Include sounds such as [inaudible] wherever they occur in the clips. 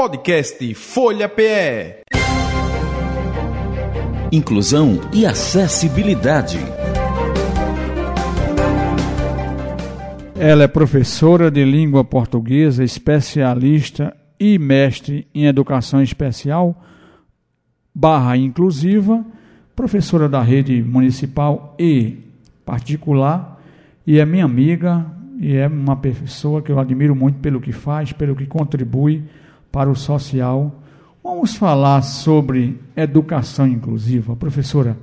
Podcast Folha PE. Inclusão e acessibilidade. Ela é professora de língua portuguesa, especialista e mestre em educação especial, barra inclusiva, professora da rede municipal e particular, e é minha amiga, e é uma pessoa que eu admiro muito pelo que faz, pelo que contribui para o social. Vamos falar sobre educação inclusiva. Professora,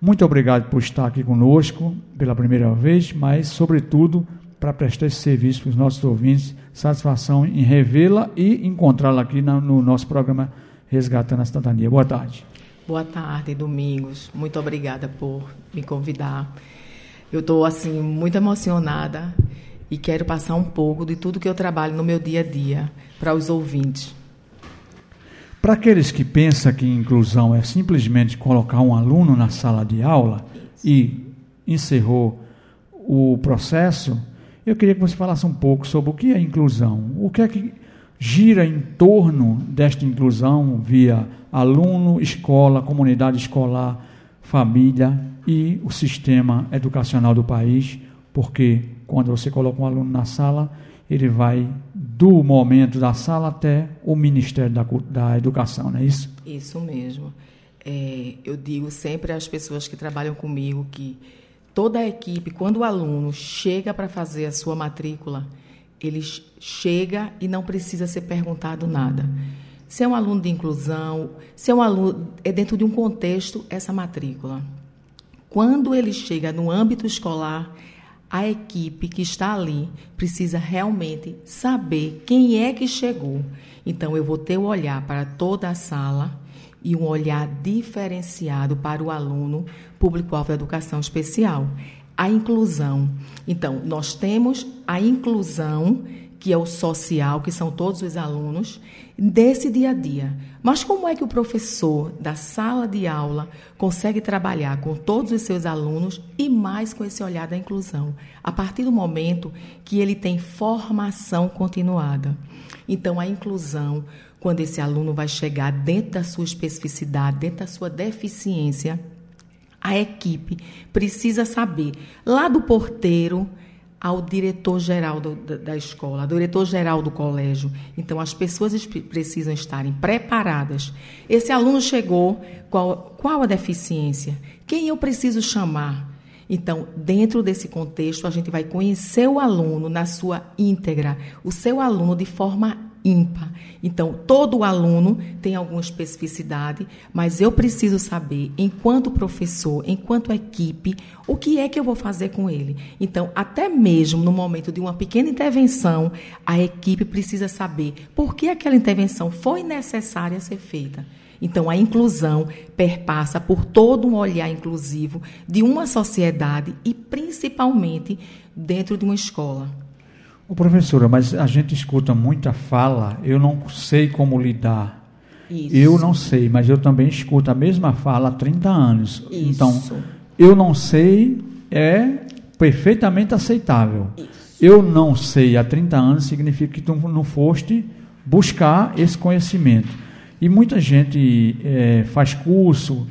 muito obrigado por estar aqui conosco pela primeira vez, mas, sobretudo, para prestar esse serviço para os nossos ouvintes. Satisfação em revê-la e encontrá-la aqui no nosso programa Resgatando a Cidadania. Boa tarde. Boa tarde, Domingos. Muito obrigada por me convidar. Eu estou assim muito emocionada e quero passar um pouco de tudo que eu trabalho no meu dia a dia para os ouvintes. Para aqueles que pensam que inclusão é simplesmente colocar um aluno na sala de aula e encerrou o processo, eu queria que você falasse um pouco sobre o que é inclusão, o que é que gira em torno desta inclusão via aluno, escola, comunidade escolar, família e o sistema educacional do país, porque quando você coloca um aluno na sala, ele vai do momento da sala até o Ministério da, da Educação, não é isso? Isso mesmo. É, eu digo sempre às pessoas que trabalham comigo que toda a equipe, quando o aluno chega para fazer a sua matrícula, ele chega e não precisa ser perguntado nada. Se é um aluno de inclusão, se é um aluno é dentro de um contexto essa matrícula. Quando ele chega no âmbito escolar, a equipe que está ali precisa realmente saber quem é que chegou. Então, eu vou ter o olhar para toda a sala e um olhar diferenciado para o aluno público-alvo da educação especial. A inclusão. Então, nós temos a inclusão que é o social, que são todos os alunos, desse dia a dia. Mas como é que o professor da sala de aula consegue trabalhar com todos os seus alunos e mais com esse olhar da inclusão? A partir do momento que ele tem formação continuada. Então, a inclusão, quando esse aluno vai chegar dentro da sua especificidade, dentro da sua deficiência, a equipe precisa saber, lá do porteiro, ao diretor-geral da escola, ao diretor-geral do colégio. Então, as pessoas precisam estarem preparadas. Esse aluno chegou, qual, qual a deficiência? Quem eu preciso chamar? Então, dentro desse contexto, a gente vai conhecer o aluno na sua íntegra, o seu aluno de forma ímpar. Então, todo aluno tem alguma especificidade, mas eu preciso saber, enquanto professor, enquanto equipe, o que é que eu vou fazer com ele. Então, até mesmo no momento de uma pequena intervenção, a equipe precisa saber por que aquela intervenção foi necessária ser feita. Então, a inclusão perpassa por todo um olhar inclusivo de uma sociedade e, principalmente, dentro de uma escola. Ô, professora, mas a gente escuta muita fala, eu não sei como lidar. Isso. Eu não sei, mas eu também escuto a mesma fala há 30 anos. Isso. Então, eu não sei é perfeitamente aceitável. Isso. Eu não sei há 30 anos significa que tu não foste buscar esse conhecimento. E muita gente é, faz curso,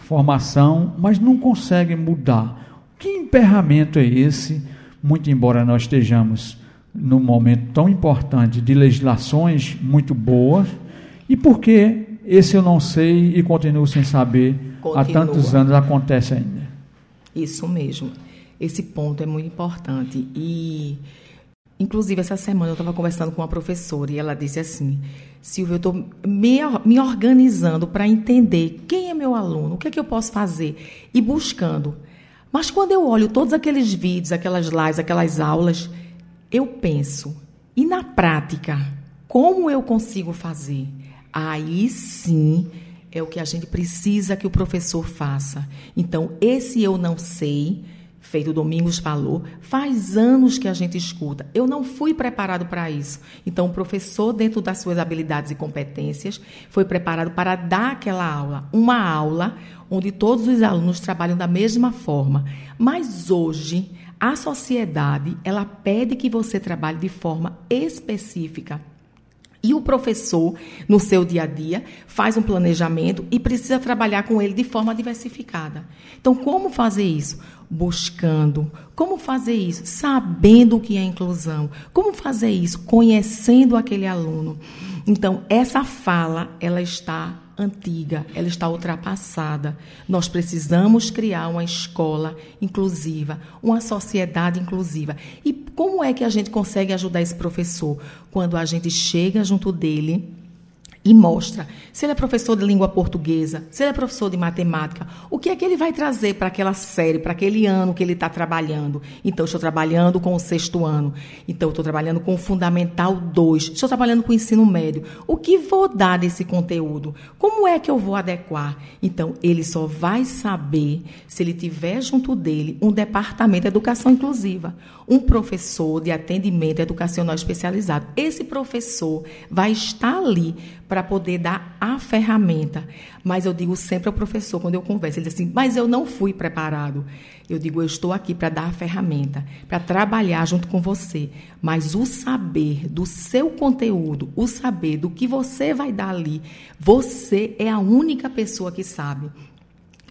formação, mas não consegue mudar. Que emperramento é esse? Muito embora nós estejamos num momento tão importante de legislações muito boas, e por que esse eu não sei e continuo sem saber Continua. há tantos anos acontece ainda? Isso mesmo. Esse ponto é muito importante. E, inclusive, essa semana eu estava conversando com uma professora e ela disse assim: Silvia, eu estou me, me organizando para entender quem é meu aluno, o que é que eu posso fazer, e buscando. Mas quando eu olho todos aqueles vídeos, aquelas lives, aquelas aulas, eu penso, e na prática, como eu consigo fazer? Aí sim é o que a gente precisa que o professor faça. Então, esse eu não sei, feito Domingos falou, faz anos que a gente escuta. Eu não fui preparado para isso. Então, o professor, dentro das suas habilidades e competências, foi preparado para dar aquela aula. Uma aula onde todos os alunos trabalham da mesma forma. Mas hoje, a sociedade, ela pede que você trabalhe de forma específica. E o professor, no seu dia a dia, faz um planejamento e precisa trabalhar com ele de forma diversificada. Então, como fazer isso? Buscando. Como fazer isso? Sabendo o que é inclusão. Como fazer isso? Conhecendo aquele aluno. Então, essa fala, ela está antiga, ela está ultrapassada. Nós precisamos criar uma escola inclusiva, uma sociedade inclusiva. E como é que a gente consegue ajudar esse professor? Quando a gente chega junto dele e mostra se ele é professor de língua portuguesa, se ele é professor de matemática, o que é que ele vai trazer para aquela série, para aquele ano que ele está trabalhando. Então, estou trabalhando com o sexto ano. Então, estou trabalhando com o Fundamental 2. Estou trabalhando com o ensino médio. O que vou dar desse conteúdo? Como é que eu vou adequar? Então, ele só vai saber se ele tiver junto dele um departamento de educação inclusiva, um professor de atendimento educacional especializado. Esse professor vai estar ali para poder dar a ferramenta. Mas eu digo sempre ao professor, quando eu converso, ele diz assim, mas eu não fui preparado. Eu digo, eu estou aqui para dar a ferramenta, para trabalhar junto com você. Mas o saber do seu conteúdo, o saber do que você vai dar ali, você é a única pessoa que sabe.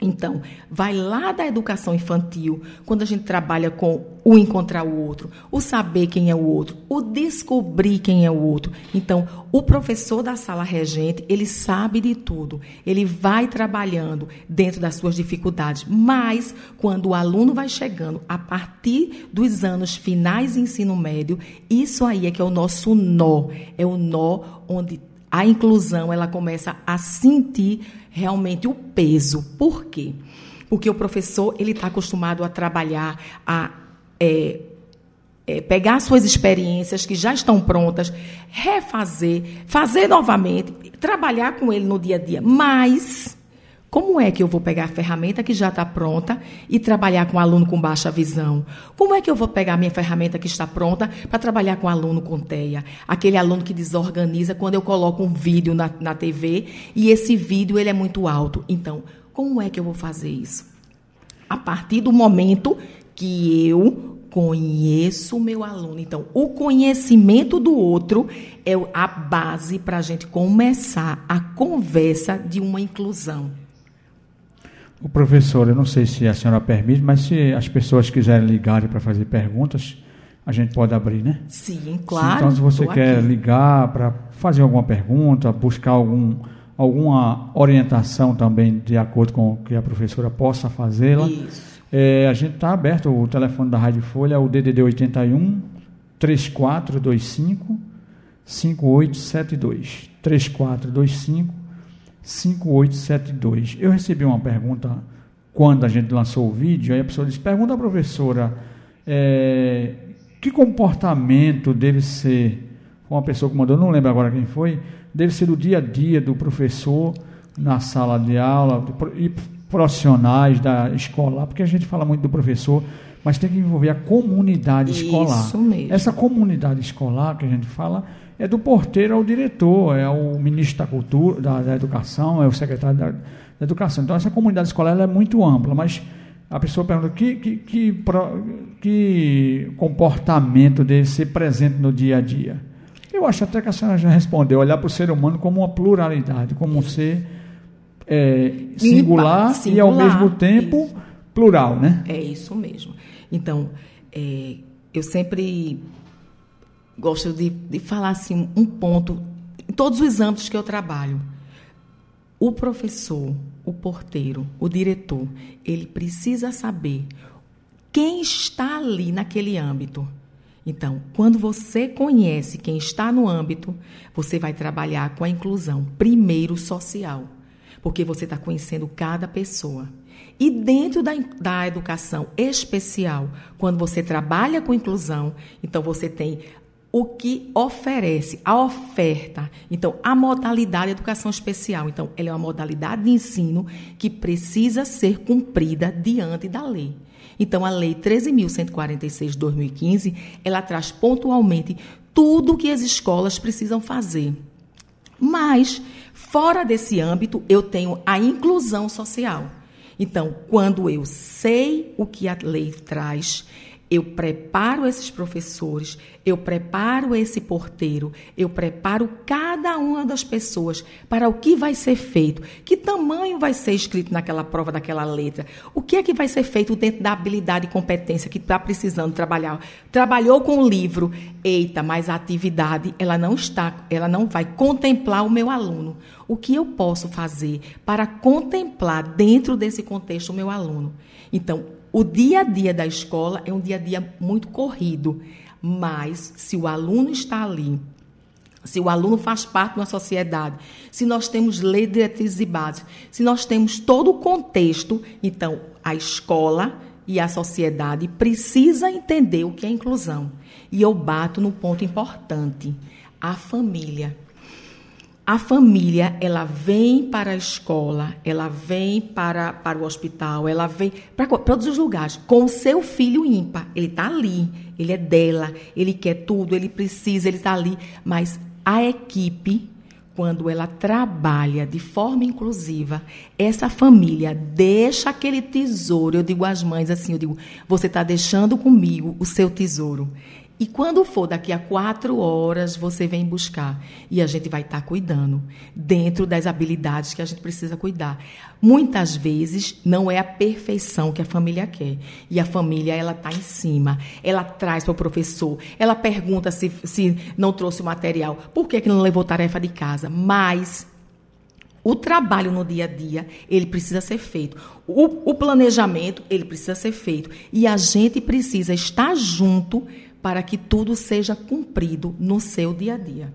Então, vai lá da educação infantil, quando a gente trabalha com o encontrar o outro, o saber quem é o outro, o descobrir quem é o outro. Então, o professor da sala regente, ele sabe de tudo. Ele vai trabalhando dentro das suas dificuldades. Mas, quando o aluno vai chegando a partir dos anos finais de ensino médio, isso aí é que é o nosso nó. É o nó onde a inclusão ela começa a sentir realmente o peso. Por quê? Porque o professor ele está acostumado a trabalhar, a é, é, pegar suas experiências que já estão prontas, refazer, fazer novamente, trabalhar com ele no dia a dia. Mas como é que eu vou pegar a ferramenta que já está pronta e trabalhar com aluno com baixa visão? Como é que eu vou pegar a minha ferramenta que está pronta para trabalhar com aluno com TEA? Aquele aluno que desorganiza quando eu coloco um vídeo na, na TV e esse vídeo ele é muito alto. Então, como é que eu vou fazer isso? A partir do momento que eu conheço o meu aluno. Então, o conhecimento do outro é a base para a gente começar a conversa de uma inclusão. O professor, eu não sei se a senhora permite, mas se as pessoas quiserem ligarem para fazer perguntas, a gente pode abrir, né? Sim, claro. Então, se você quer aqui. ligar para fazer alguma pergunta, buscar algum, alguma orientação também de acordo com o que a professora possa fazê-la. É, a gente está aberto, o telefone da Rádio Folha é o DDD 81 3425 5872. 3425 5872. Eu recebi uma pergunta quando a gente lançou o vídeo, aí a pessoa disse: pergunta à professora, é, que comportamento deve ser, uma pessoa que mandou, não lembro agora quem foi, deve ser do dia a dia do professor na sala de aula e profissionais da escola, porque a gente fala muito do professor, mas tem que envolver a comunidade Isso escolar. Mesmo. Essa comunidade escolar que a gente fala é do porteiro ao diretor, é o ministro da cultura, da, da educação, é o secretário da, da, educação. Então essa comunidade escolar é muito ampla, mas a pessoa pergunta que, que, que, que comportamento deve ser presente no dia a dia. Eu acho até que a senhora já respondeu, olhar para o ser humano como uma pluralidade, como um ser é, singular, singular, e ao mesmo tempo isso. plural, né? É isso mesmo. Então, é, eu sempre gosto de, de falar assim um ponto em todos os âmbitos que eu trabalho. O professor, o porteiro, o diretor, ele precisa saber quem está ali naquele âmbito. Então, quando você conhece quem está no âmbito, você vai trabalhar com a inclusão, primeiro social, porque você está conhecendo cada pessoa. E dentro da, da educação especial, quando você trabalha com inclusão, então você tem o que oferece, a oferta. Então, a modalidade de educação especial. Então, ela é uma modalidade de ensino que precisa ser cumprida diante da lei. Então, a Lei 13.146 de 2015, ela traz pontualmente tudo o que as escolas precisam fazer. Mas, fora desse âmbito, eu tenho a inclusão social. Então, quando eu sei o que a lei traz, eu preparo esses professores, eu preparo esse porteiro, eu preparo cada uma das pessoas para o que vai ser feito, que tamanho vai ser escrito naquela prova daquela letra, o que é que vai ser feito dentro da habilidade e competência que está precisando trabalhar. Trabalhou com o livro, eita, mas a atividade ela não está, ela não vai contemplar o meu aluno. O que eu posso fazer para contemplar dentro desse contexto o meu aluno? Então, o dia a dia da escola é um dia a dia muito corrido, mas se o aluno está ali, se o aluno faz parte de uma sociedade, se nós temos lei, diretrizes e bases, se nós temos todo o contexto, então a escola e a sociedade precisa entender o que é inclusão. E eu bato no ponto importante, a família. A família, ela vem para a escola, ela vem para, para o hospital, ela vem para todos os lugares com o seu filho ímpar. Ele está ali, ele é dela, ele quer tudo, ele precisa, ele está ali. Mas a equipe, quando ela trabalha de forma inclusiva, essa família deixa aquele tesouro. Eu digo às mães assim, eu digo, você está deixando comigo o seu tesouro. E quando for daqui a quatro horas, você vem buscar. E a gente vai estar tá cuidando, dentro das habilidades que a gente precisa cuidar. Muitas vezes não é a perfeição que a família quer. E a família, ela está em cima. Ela traz para o professor. Ela pergunta se, se não trouxe o material. Por que, que não levou tarefa de casa? Mas o trabalho no dia a dia, ele precisa ser feito. O, o planejamento, ele precisa ser feito. E a gente precisa estar junto para que tudo seja cumprido no seu dia a dia.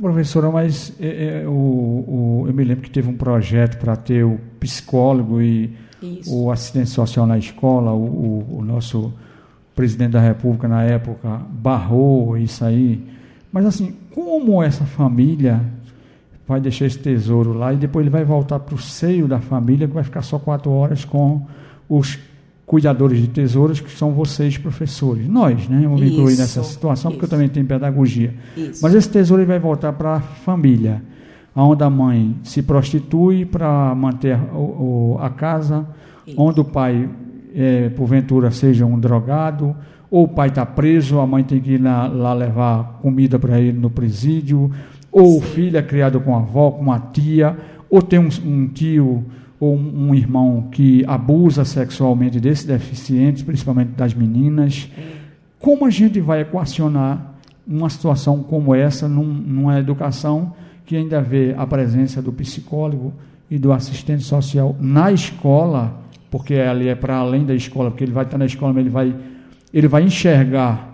Professora, mas é, é, o, o, eu me lembro que teve um projeto para ter o psicólogo e isso. o assistente social na escola, o, o, nosso presidente da República na época barrou isso aí. Mas assim, como essa família vai deixar esse tesouro lá e depois ele vai voltar para o seio da família que vai ficar só quatro horas com os cuidadores de tesouros, que são vocês, professores. Nós, né? Vou me incluir nessa situação, isso. porque eu também tenho pedagogia. Isso. Mas esse tesouro vai voltar para a família, onde a mãe se prostitui para manter o, o, a casa, isso. onde o pai, é, porventura, seja um drogado, ou o pai está preso, a mãe tem que ir lá, lá levar comida para ele no presídio, ou Sim. o filho é criado com a avó, com uma tia, ou tem um, um tio ou um irmão que abusa sexualmente desses deficientes, principalmente das meninas. Como a gente vai equacionar uma situação como essa num, numa educação que ainda vê a presença do psicólogo e do assistente social na escola, porque ali é para além da escola, porque ele vai estar na escola, mas ele vai, ele vai enxergar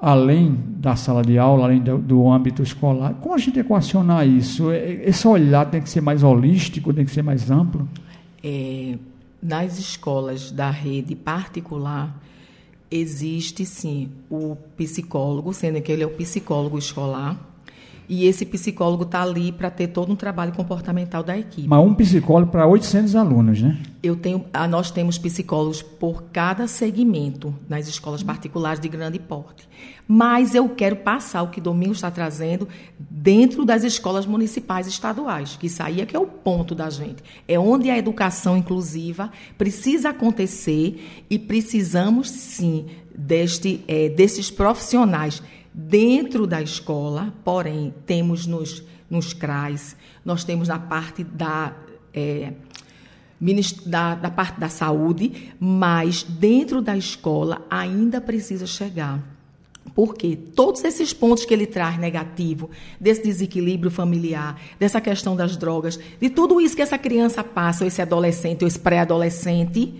além da sala de aula, além do, do, âmbito escolar. Como a gente equacionar isso? É, esse olhar tem que ser mais holístico, tem que ser mais amplo? É, nas escolas da rede particular, existe sim o psicólogo, sendo que ele é o psicólogo escolar, e esse psicólogo está ali para ter todo um trabalho comportamental da equipe. Mas um psicólogo para 800 alunos, né? Eu tenho, nós temos psicólogos por cada segmento nas escolas particulares de grande porte. Mas eu quero passar o que Domingos está trazendo dentro das escolas municipais estaduais, que isso aí é que é o ponto da gente. É onde a educação inclusiva precisa acontecer e precisamos sim deste, é, desses profissionais dentro da escola, porém, temos nos, nos CRAs, nós temos na parte da, é, da, da parte da saúde, mas dentro da escola ainda precisa chegar. Porque todos esses pontos que ele traz negativo, desse desequilíbrio familiar, dessa questão das drogas, de tudo isso que essa criança passa, ou esse adolescente, ou esse pré-adolescente,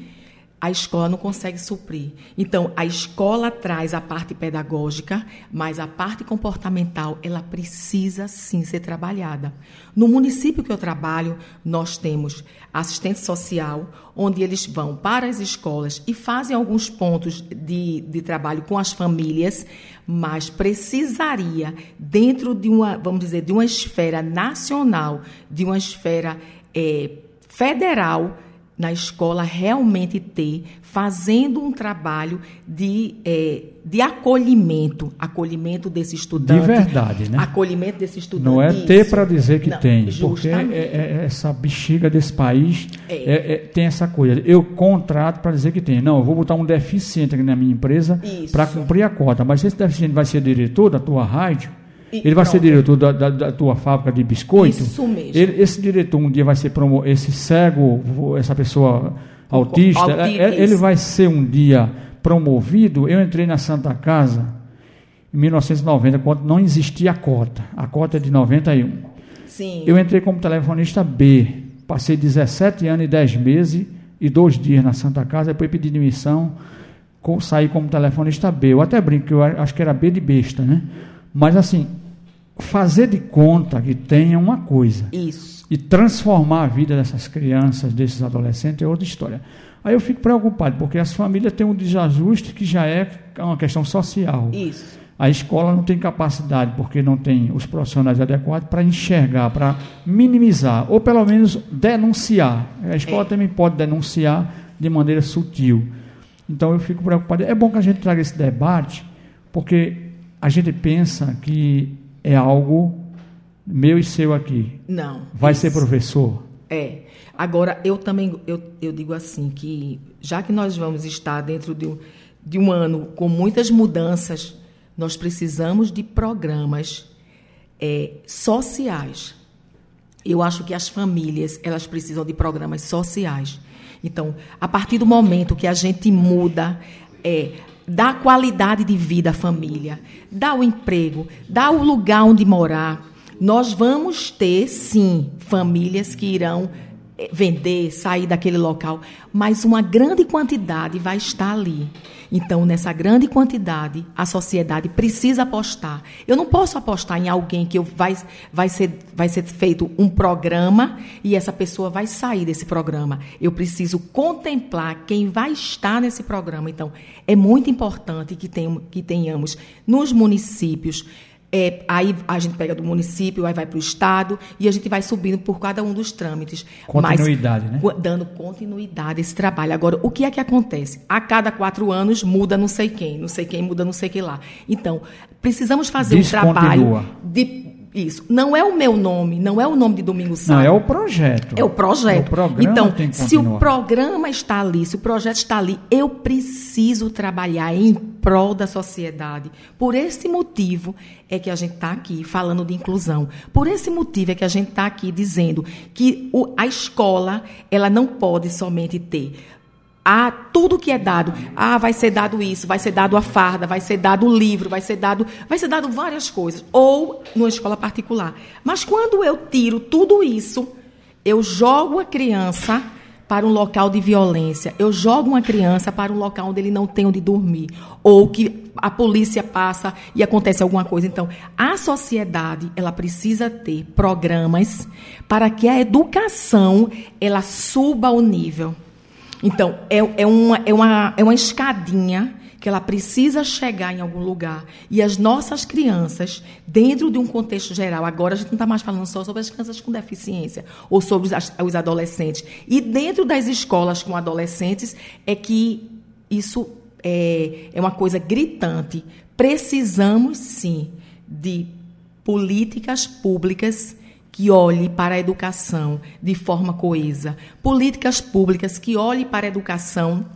a escola não consegue suprir. Então, a escola traz a parte pedagógica, mas a parte comportamental, ela precisa sim ser trabalhada. No município que eu trabalho, nós temos assistente social, onde eles vão para as escolas e fazem alguns pontos de, de trabalho com as famílias, mas precisaria, dentro de uma, vamos dizer, de uma esfera nacional, de uma esfera é, federal, na escola realmente ter, fazendo um trabalho de, é, de acolhimento, acolhimento desse estudante. De verdade, né? Acolhimento desse estudante. Não é ter para dizer que Não, tem, justamente. porque é, é- essa bexiga desse país É. é- é- tem essa coisa. Eu contrato para dizer que tem. Não, eu vou botar um deficiente aqui na minha empresa para cumprir a cota. Mas esse deficiente vai ser diretor da tua rádio, E ele vai ser pronto. diretor da, da- da tua fábrica de biscoito. Isso mesmo. Ele- esse diretor um dia vai ser promo esse cego, essa pessoa autista, auti- é- ele vai ser um dia promovido. Eu entrei na Santa Casa em 1990, quando não existia a cota. A cota é de 91. Sim. Eu entrei como telefonista B. Passei 17 anos e 10 meses e dois dias na Santa Casa, depois pedi demissão, saí como telefonista B. Eu até brinco que eu acho que era B de besta, né? Mas assim, fazer de conta que tem é uma coisa. Isso. E transformar a vida dessas crianças, desses adolescentes, é outra história. Aí eu fico preocupado, porque as famílias têm um desajuste que já é uma questão social. Isso. A escola não tem capacidade, porque não tem os profissionais adequados para enxergar, para minimizar, ou pelo menos denunciar. A escola É. também pode denunciar de maneira sutil. Então eu fico preocupado. É bom que a gente traga esse debate, porque a gente pensa que é algo meu e seu aqui. Não. Vai isso. ser professor? É. Agora, eu também eu, eu digo assim que já que nós vamos estar dentro de um, de um ano com muitas mudanças, nós precisamos de programas é, sociais. Eu acho que as famílias elas precisam de programas sociais. Então, a partir do momento que a gente muda, é, dá qualidade de vida à família, dá o emprego, dá o lugar onde morar, nós vamos ter, sim, famílias que irão eh, vender, sair daquele local, mas uma grande quantidade vai estar ali. Então, nessa grande quantidade, a sociedade precisa apostar. Eu não posso apostar em alguém que eu vai, vai, ser, vai ser feito um programa e essa pessoa vai sair desse programa. Eu preciso contemplar quem vai estar nesse programa. Então, é muito importante que, tenham, que tenhamos nos municípios é, aí a gente pega do município, aí vai para o estado e a gente vai subindo por cada um dos trâmites. Continuidade, Mas, né? Dando continuidade a esse trabalho. Agora, o que é que acontece? A cada quatro anos muda não sei quem, não sei quem muda não sei que lá. Então, precisamos fazer um trabalho de isso. Não é o meu nome, não é o nome de Domingo Não, Sá. é o projeto. É o projeto. O programa então, se o programa está ali, se o projeto está ali, eu preciso trabalhar em prol da sociedade. Por esse motivo é que a gente está aqui falando de inclusão. Por esse motivo é que a gente está aqui dizendo que o- a escola ela não pode somente ter ah, tudo que é dado, ah, vai ser dado isso, vai ser dado a farda, vai ser dado o livro, vai ser dado, vai ser dado várias coisas, ou numa escola particular. Mas quando eu tiro tudo isso, eu jogo a criança para um local de violência, eu jogo uma criança para um local onde ele não tem onde dormir, ou que a polícia passa e acontece alguma coisa. Então, a sociedade, ela precisa ter programas para que a educação ela suba o nível. Então, é, é, uma, é, uma, é uma escadinha que ela precisa chegar em algum lugar. E as nossas crianças, dentro de um contexto geral, agora a gente não está mais falando só sobre as crianças com deficiência ou sobre os, os adolescentes. E dentro das escolas com adolescentes, é que isso é, é uma coisa gritante. Precisamos, sim, de políticas públicas que olhe para a educação de forma coesa, políticas públicas que olhe para a educação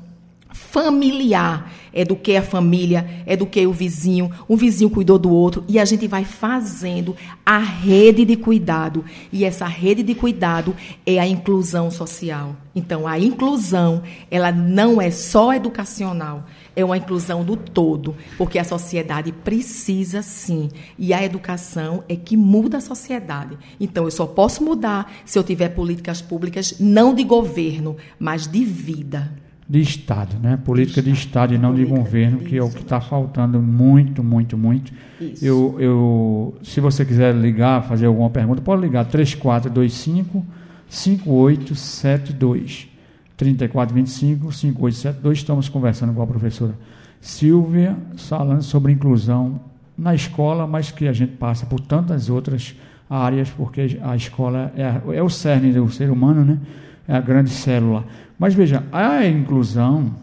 familiar, eduquei a família, eduquei o vizinho, um vizinho cuidou do outro e a gente vai fazendo a rede de cuidado. E essa rede de cuidado é a inclusão social. Então a inclusão, ela não é só educacional, é uma inclusão do todo, porque a sociedade precisa sim, e a educação é que muda a sociedade. Então eu só posso mudar se eu tiver políticas públicas não de governo, mas de vida. de Estado, né? Política de Estado e não de governo, que é o que está faltando muito, muito, muito. Isso. Eu, eu, se você quiser ligar, fazer alguma pergunta, pode ligar 3425 5872. 3425 5872. Estamos conversando com a professora Silvia, falando sobre inclusão na escola, mas que a gente passa por tantas outras áreas, porque a escola é, é o cerne do ser humano, né? é a grande célula. Mas veja, a inclusão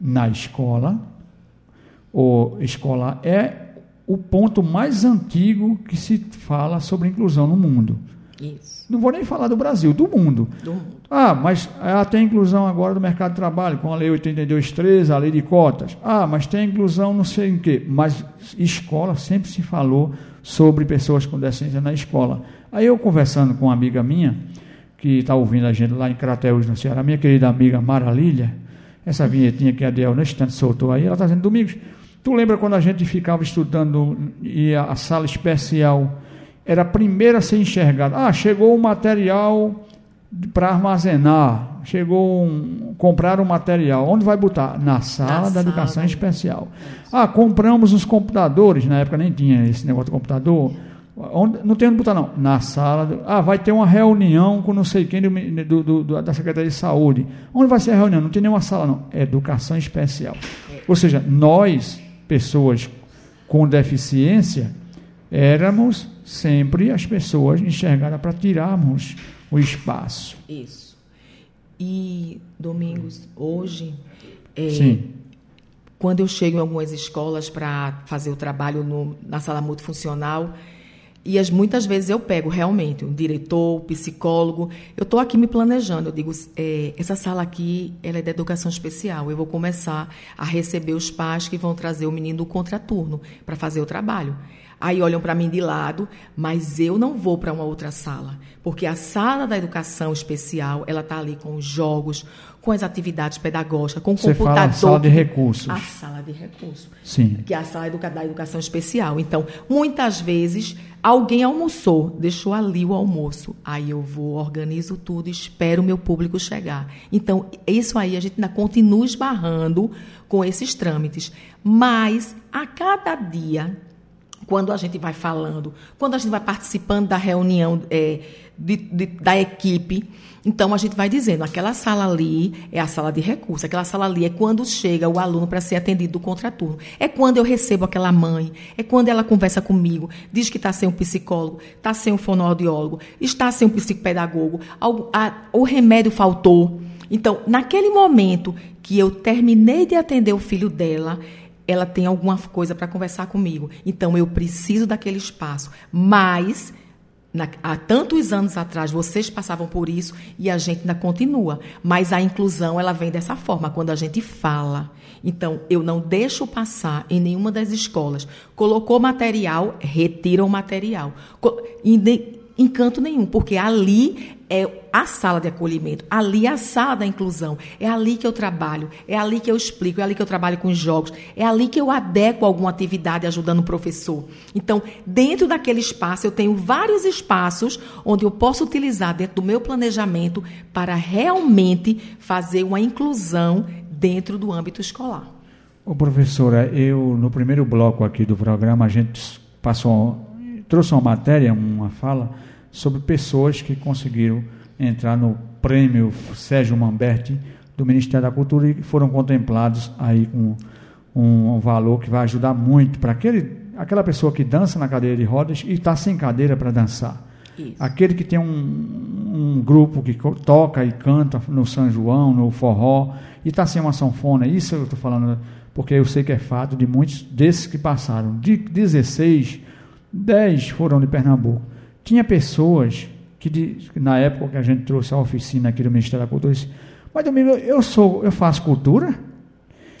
na escola, ou escolar, é o ponto mais antigo que se fala sobre inclusão no mundo. Isso. Não vou nem falar do Brasil, do mundo. Do mundo. Ah, mas ah, tem inclusão agora do mercado de trabalho, com a Lei 82.13, a Lei de Cotas. Ah, mas tem inclusão não sei em quê. Mas escola sempre se falou sobre pessoas com deficiência na escola. Aí eu conversando com uma amiga minha, que está ouvindo a gente lá em Crateus, no Ceará, minha querida amiga Mara Lília, essa vinhetinha que a Adel no instante soltou aí, ela está dizendo, Domingos, tu lembra quando a gente ficava estudando e a, a sala especial era a primeira a ser enxergada? Ah, chegou o material para armazenar, chegou um, comprar um material, onde vai botar? Na sala Na da sala. educação especial. Ah, compramos os computadores, na época nem tinha esse negócio de computador, Onde, não tem onde botar, não. Na sala. Do, ah, vai ter uma reunião com não sei quem do, do, do, da Secretaria de Saúde. Onde vai ser a reunião? Não tem nenhuma sala, não. É educação especial. Ou seja, nós, pessoas com deficiência, éramos sempre as pessoas enxergadas para tirarmos o espaço. Isso. E, Domingos, hoje. É, Sim. Quando eu chego em algumas escolas para fazer o trabalho no, na sala multifuncional e as, muitas vezes eu pego realmente um diretor, um psicólogo. Eu estou aqui me planejando. Eu digo, é, essa sala aqui ela é de educação especial. Eu vou começar a receber os pais que vão trazer o menino do contraturno para fazer o trabalho. Aí olham para mim de lado, mas eu não vou para uma outra sala, porque a sala da educação especial ela está ali com os jogos, com as atividades pedagógicas, com o Você computador. Fala a sala de recursos. A sala de recursos. Sim. Que é a sala da educação especial. Então, muitas vezes alguém almoçou, deixou ali o almoço, aí eu vou organizo tudo, espero o meu público chegar. Então, isso aí a gente ainda continua esbarrando com esses trâmites, mas a cada dia quando a gente vai falando, quando a gente vai participando da reunião é, de, de, da equipe, então a gente vai dizendo, aquela sala ali é a sala de recursos, aquela sala ali é quando chega o aluno para ser atendido do contraturno, é quando eu recebo aquela mãe, é quando ela conversa comigo, diz que está sem um psicólogo, está sem um fonoaudiólogo, está sem um psicopedagogo, a, o remédio faltou. Então, naquele momento que eu terminei de atender o filho dela, ela tem alguma coisa para conversar comigo. Então eu preciso daquele espaço. Mas na, há tantos anos atrás vocês passavam por isso e a gente ainda continua. Mas a inclusão ela vem dessa forma, quando a gente fala. Então eu não deixo passar em nenhuma das escolas. Colocou material, retira o material. Encanto nenhum, porque ali é a sala de acolhimento, ali é a sala da inclusão. É ali que eu trabalho, é ali que eu explico, é ali que eu trabalho com os jogos, é ali que eu adequo alguma atividade ajudando o professor. Então, dentro daquele espaço, eu tenho vários espaços onde eu posso utilizar dentro do meu planejamento para realmente fazer uma inclusão dentro do âmbito escolar. Ô, professora, eu no primeiro bloco aqui do programa a gente passou trouxe uma matéria, uma fala sobre pessoas que conseguiram entrar no prêmio Sérgio Mamberti do Ministério da Cultura e foram contemplados aí com um, um valor que vai ajudar muito para aquele aquela pessoa que dança na cadeira de rodas e está sem cadeira para dançar. Isso. Aquele que tem um, um, grupo que toca e canta no São João, no forró, e está sem uma sanfona. Isso eu estou falando porque eu sei que é fato de muitos desses que passaram. De 16, 10 foram de Pernambuco. Tinha pessoas que, na época que a gente trouxe a oficina aqui do Ministério da Cultura, disse, mas Domingo, eu sou, eu faço cultura,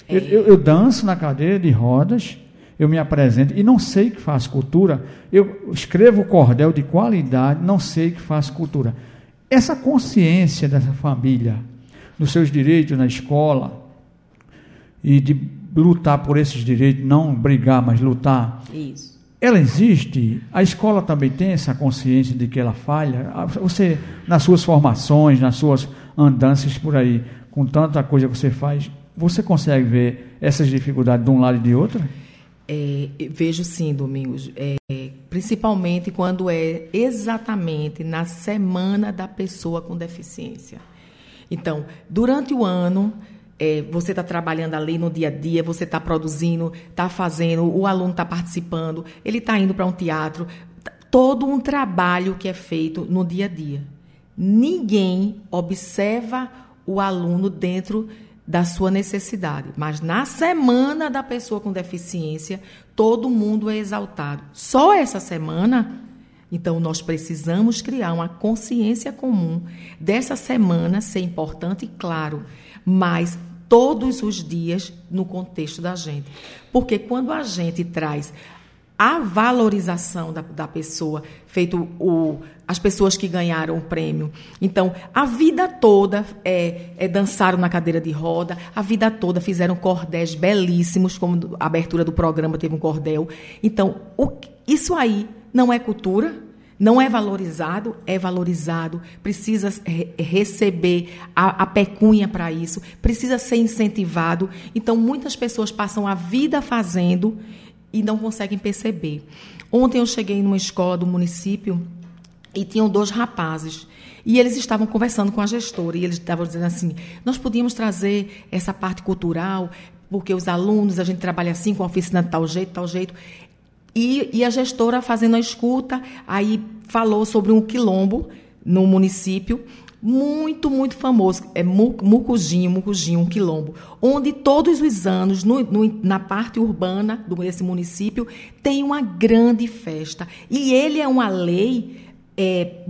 eu, eu, eu, danço na cadeira de rodas, eu me apresento e não sei que faço cultura, eu escrevo cordel de qualidade, não sei que faço cultura. Essa consciência dessa família, dos seus direitos na escola e de lutar por esses direitos, não brigar, mas lutar. Isso ela existe, a escola também tem essa consciência de que ela falha. Você, nas suas formações, nas suas andanças por aí, com tanta coisa que você faz, você consegue ver essas dificuldades de um lado e de outro? É, vejo sim, Domingos. É, principalmente quando é exatamente na semana da pessoa com deficiência. Então, durante o ano, é, você está trabalhando ali no dia a dia, você está produzindo, está fazendo, o aluno está participando, ele está indo para um teatro, todo um trabalho que é feito no dia a dia. ninguém observa o aluno dentro da sua necessidade. Mas na semana da pessoa com deficiência, todo mundo é exaltado. Só essa semana, então nós precisamos criar uma consciência comum dessa semana ser importante, claro, mas todos os dias no contexto da gente. Porque quando a gente traz a valorização da, da pessoa, feito o, as pessoas que ganharam o prêmio. Então, a vida toda é, é, dançaram na cadeira de roda, a vida toda fizeram cordéis belíssimos, como a abertura do programa teve um cordel. Então, o, isso aí não é cultura? Não é valorizado? É valorizado. Precisa re receber a, a pecunha para isso. Precisa ser incentivado. Então, muitas pessoas passam a vida fazendo e não conseguem perceber. Ontem eu cheguei numa escola do município e tinham dois rapazes. E eles estavam conversando com a gestora e eles estavam dizendo assim: nós podíamos trazer essa parte cultural, porque os alunos, a gente trabalha assim, com a oficina de tal jeito, tal jeito. E, e a gestora fazendo a escuta, aí falou sobre um quilombo no município muito, muito famoso, é Mucujinho, Mucujinho, um quilombo, onde todos os anos, no, no, na parte urbana desse município, tem uma grande festa. E ele é uma lei é,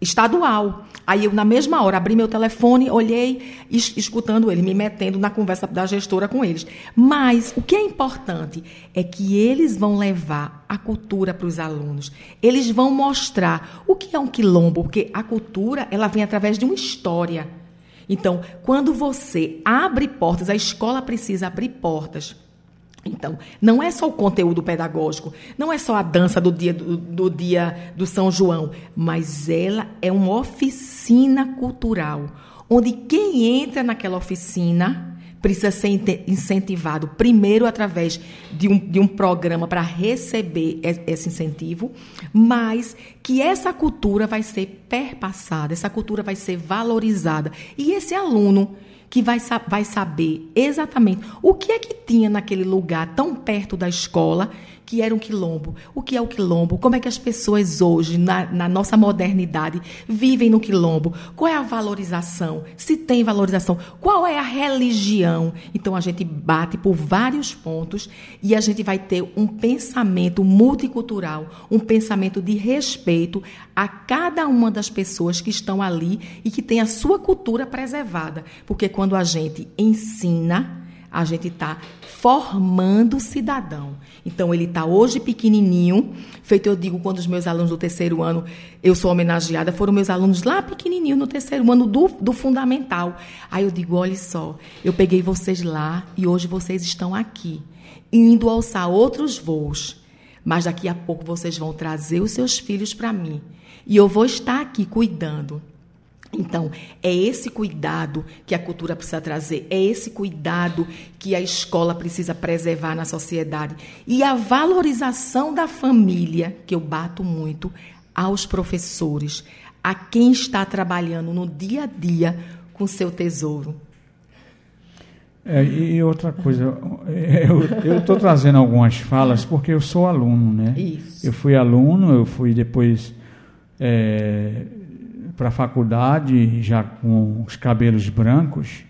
estadual. Aí eu, na mesma hora, abri meu telefone, olhei, es, escutando ele, me metendo na conversa da gestora com eles. Mas o que é importante é que eles vão levar a cultura para os alunos. Eles vão mostrar o que é um quilombo, porque a cultura ela vem através de uma história. Então, quando você abre portas, a escola precisa abrir portas então, não é só o conteúdo pedagógico, não é só a dança do dia do, do, dia do São João, mas ela é uma oficina cultural, onde quem entra naquela oficina precisa ser incentivado primeiro através de um, de um programa para receber esse incentivo, mas que essa cultura vai ser perpassada, essa cultura vai ser valorizada. E esse aluno que vai, vai saber exatamente o que é que tinha naquele lugar tão perto da escola que era um quilombo. O que é o quilombo? Como é que as pessoas hoje, na, na, nossa modernidade, vivem no quilombo? Qual é a valorização? Se tem valorização? Qual é a religião? Então a gente bate por vários pontos e a gente vai ter um pensamento multicultural, um pensamento de respeito a cada uma das pessoas que estão ali e que tem a sua cultura preservada. Porque quando a gente ensina, a gente está formando o cidadão. Então, ele está hoje pequenininho, feito eu digo, quando os meus alunos do terceiro ano, eu sou homenageada, foram meus alunos lá pequenininho, no terceiro ano do, do fundamental. Aí eu digo, olha só, eu peguei vocês lá e hoje vocês estão aqui, indo alçar outros voos. Mas daqui a pouco vocês vão trazer os seus filhos para mim. E eu vou estar aqui cuidando. Então, é esse cuidado que a cultura precisa trazer, é esse cuidado que a escola precisa preservar na sociedade. E a valorização da família, que eu bato muito, aos professores, a quem está trabalhando no dia a dia com seu tesouro. É, e outra coisa, [laughs] eu estou trazendo algumas falas porque eu sou aluno, né? Isso. Eu fui aluno, eu fui depois. É, para a faculdade já com os cabelos brancos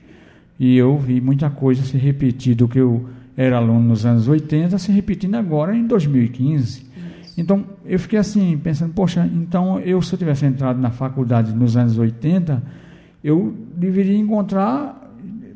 e eu vi muita coisa se repetir do que eu era aluno nos anos 80 se repetindo agora em 2015. Então eu fiquei assim pensando, poxa, então eu se eu tivesse entrado na faculdade nos anos 80, eu deveria encontrar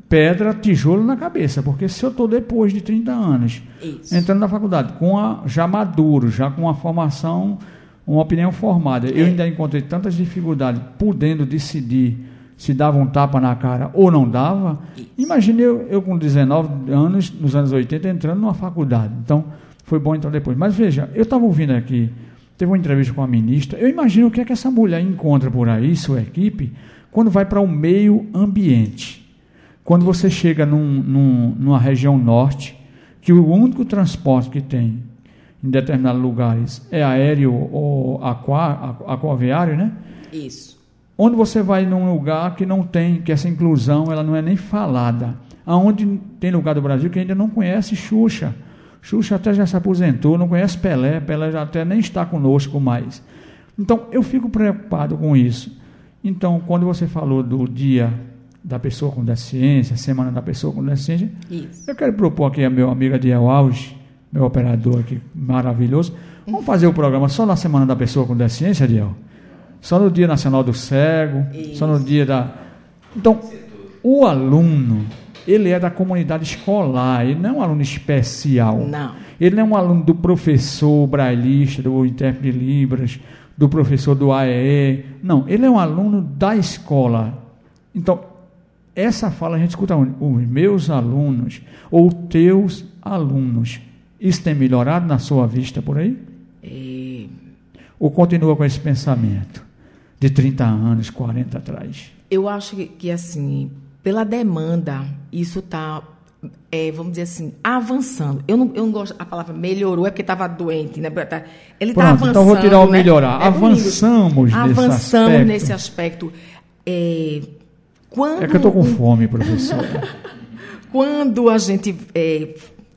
pedra, tijolo na cabeça, porque se eu estou depois de 30 anos Isso. entrando na faculdade com a, já maduro, já com uma formação uma opinião formada. Eu ainda encontrei tantas dificuldades podendo decidir se dava um tapa na cara ou não dava. Imagine eu, eu com 19 anos, nos anos 80, entrando numa faculdade. Então, foi bom entrar depois. Mas veja, eu estava ouvindo aqui, teve uma entrevista com a ministra, eu imagino o que é que essa mulher encontra por aí, sua equipe, quando vai para o meio ambiente. Quando você chega num, num, numa região norte, que o único transporte que tem em determinados lugares é aéreo ou aqua, aquaviário, né? Isso. Onde você vai num lugar que não tem, que essa inclusão ela não é nem falada. Aonde tem lugar do Brasil que ainda não conhece Xuxa. Xuxa até já se aposentou, não conhece Pelé, Pelé já até nem está conosco mais. Então eu fico preocupado com isso. Então, quando você falou do dia da pessoa com deficiência, semana da pessoa com deficiência, Isso. eu quero propor aqui a meu amigo Adiel Alves, meu operador aqui maravilhoso, vamos fazer o programa só na semana da pessoa com deficiência, Adiel? Só no Dia Nacional do Cego, Isso. só no dia da. Então, o aluno, ele é da comunidade escolar, ele não é um aluno especial. Não. Ele não é um aluno do professor brailista, do intérprete de Libras, do professor do AEE. Não, ele é um aluno da escola. Então, essa fala a gente escuta onde? Os meus alunos, ou teus alunos. Isso tem melhorado na sua vista por aí? É, Ou continua com esse pensamento de 30 anos, 40 atrás? eu acho que, que, assim, pela demanda, isso está, vamos dizer assim, avançando. Eu não, eu não gosto, a palavra melhorou, é porque estava doente, né? Tá- Ele está avançando. então vou tirar o né? melhorar. É. Avançamos nesse Avançamos aspecto. nesse aspecto. É, quando É que eu estou com fome, professor. [laughs] Quando a gente é,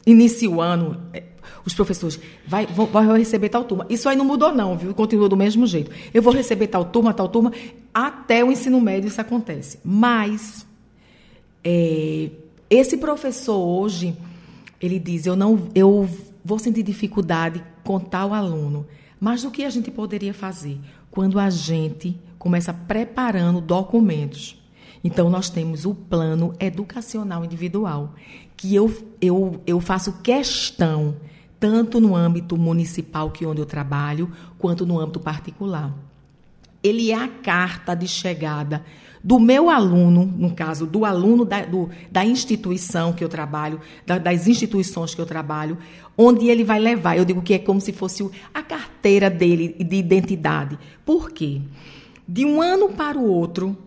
inicia o ano, é, os professores vai, vão, receber tal turma. Isso aí não mudou, não, viu? Continua do mesmo jeito. Eu vou receber tal turma, tal turma. Até o ensino médio isso acontece. Mas é, esse professor hoje, ele diz: eu não, eu vou sentir dificuldade com tal aluno. Mas o que a gente poderia fazer quando a gente começa preparando documentos? Então, nós temos o plano educacional individual, que eu, eu, eu faço questão, tanto no âmbito municipal, que é onde eu trabalho, quanto no âmbito particular. Ele é a carta de chegada do meu aluno, no caso, do aluno da, do, da instituição que eu trabalho, da, das instituições que eu trabalho, onde ele vai levar. Eu digo que é como se fosse a carteira dele de identidade. Por quê? De um ano para o outro,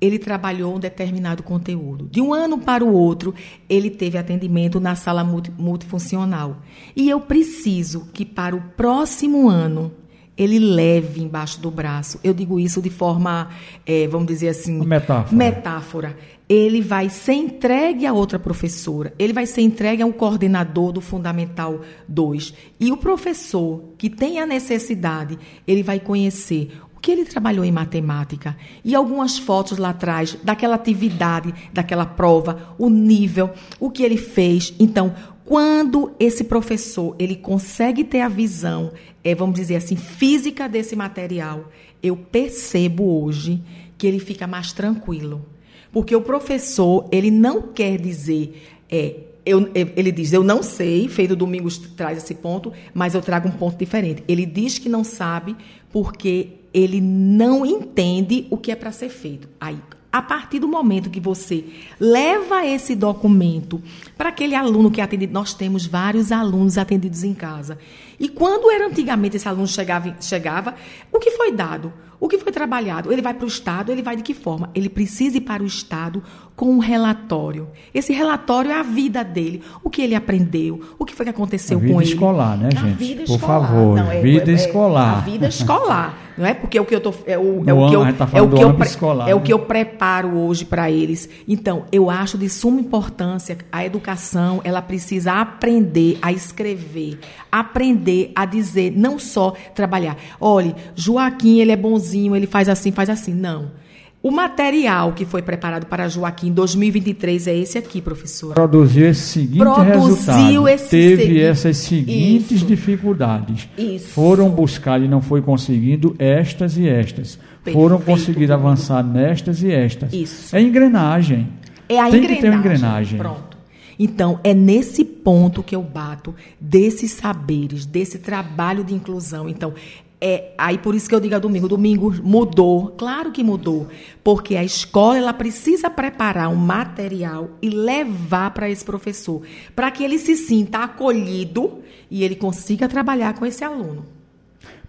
ele trabalhou um determinado conteúdo. De um ano para o outro, ele teve atendimento na sala multi- multifuncional. E eu preciso que para o próximo ano ele leve embaixo do braço. Eu digo isso de forma, eh, vamos dizer assim, metáfora. metáfora. Ele vai ser entregue a outra professora, ele vai ser entregue a um coordenador do Fundamental 2. E o professor que tem a necessidade, ele vai conhecer que ele trabalhou em matemática e algumas fotos lá atrás daquela atividade, daquela prova, o nível, o que ele fez. Então, quando esse professor ele consegue ter a visão, é, vamos dizer assim, física desse material, eu percebo hoje que ele fica mais tranquilo. Porque o professor, ele não quer dizer, é, eu- ele diz, eu não sei, Feito Domingos traz esse ponto, mas eu trago um ponto diferente. Ele diz que não sabe porque ele não entende o que é para ser feito. Aí, a partir do momento que você leva esse documento para aquele aluno que é atendido, nós temos vários alunos atendidos em casa. E quando era antigamente esse aluno chegava, chegava o que foi dado? O que foi trabalhado? Ele vai para o Estado, ele vai de que forma? Ele precisa ir para o Estado com um relatório. Esse relatório é a vida dele, o que ele aprendeu, o que foi que aconteceu A vida com ele. escolar, né, A gente? vida Por escolar. favor, Não, é- vida é- é escolar. A vida escolar, [laughs] não é? Porque é o que eu tô é o, é o que eu tá é o que eu escolar, é o que eu preparo hoje para eles. Então, eu acho de suma importância a educação, ela precisa aprender a escrever, aprender a dizer, não só trabalhar. Olhe, Joaquim, ele é bonzinho, ele faz assim, faz assim. Não. O material que foi preparado para Joaquim em 2023 é esse aqui, professora. Produziu esse seguinte Produziu resultado. esse Teve segui- essas seguintes Isso. dificuldades. Isso. Foram buscar e não foi conseguindo estas e estas. Foram Perfeito, conseguir Domingo. avançar nestas e estas. Isso. É engrenagem. É a Tem engrenagem. que ter uma engrenagem. Pronto. Então, é nesse ponto que eu bato desses saberes, desse trabalho de inclusão. Então, é aí por isso que eu digo domingo, domingo mudou, claro que mudou, porque a escola ela precisa preparar um material e levar para esse professor, para que ele se sinta acolhido e ele consiga trabalhar com esse aluno.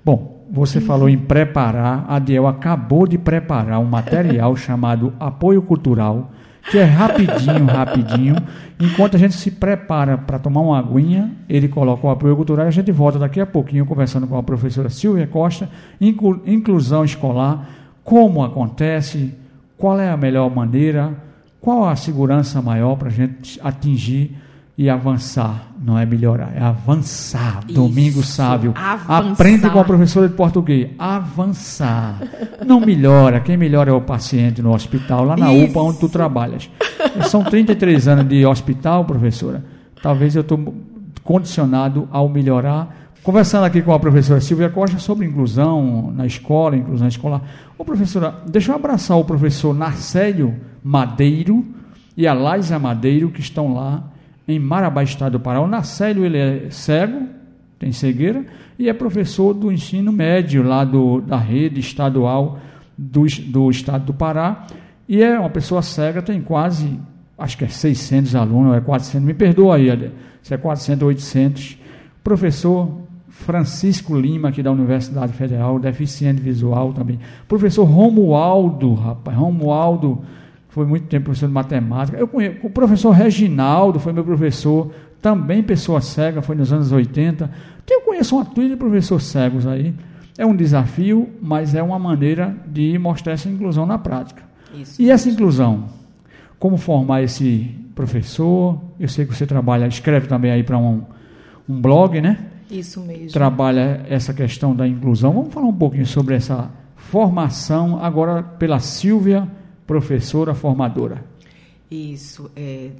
Bom, você falou em preparar. A Diel acabou de preparar um material [laughs] chamado Apoio Cultural, que é rapidinho, rapidinho. Enquanto a gente se prepara para tomar uma aguinha, ele coloca o apoio cultural e a gente volta daqui a pouquinho conversando com a professora Silvia Costa, inclu- inclusão escolar, como acontece, qual é a melhor maneira, qual a segurança maior para a gente atingir E avançar não é melhorar, é avançar. Isso, Domingo sábio. avançar. Aprende com a professora de português. Avançar. Não melhora. Quem melhora é o paciente no hospital, lá na Isso. UPA, onde tu trabalhas. São 33 anos de hospital, professora. Talvez eu estou condicionado ao melhorar. Conversando aqui com a professora Silvia Costa sobre inclusão na escola, inclusão escolar. Ô, professora, deixa eu abraçar o professor Narcélio Madeiro e a Laisa Madeiro, que estão lá em Marabá, estado do Pará. O Narcélio, ele é cego, tem cegueira, e é professor do ensino médio lá do, da rede estadual do, do estado do Pará. E é uma pessoa cega, tem quase, acho que é 600 alunos, ou é 400, me perdoa aí, se é 400 ou 800. Professor Francisco Lima, aqui da Universidade Federal, deficiente visual também. Professor Romualdo, rapaz, Romualdo foi muito tempo professor de matemática. Eu conheço, o professor Reginaldo foi meu professor, também pessoa cega, foi nos anos 80. Então, eu conheço uma turma de professores cegos aí. É um desafio, mas é uma maneira de mostrar essa inclusão na prática. Isso. E essa inclusão? Como formar esse professor? Eu sei que você trabalha, escreve também aí para um, um blog, né? Isso mesmo. Trabalha essa questão da inclusão. Vamos falar um pouquinho sobre essa formação agora pela Silvia, professora formadora. Isso. É,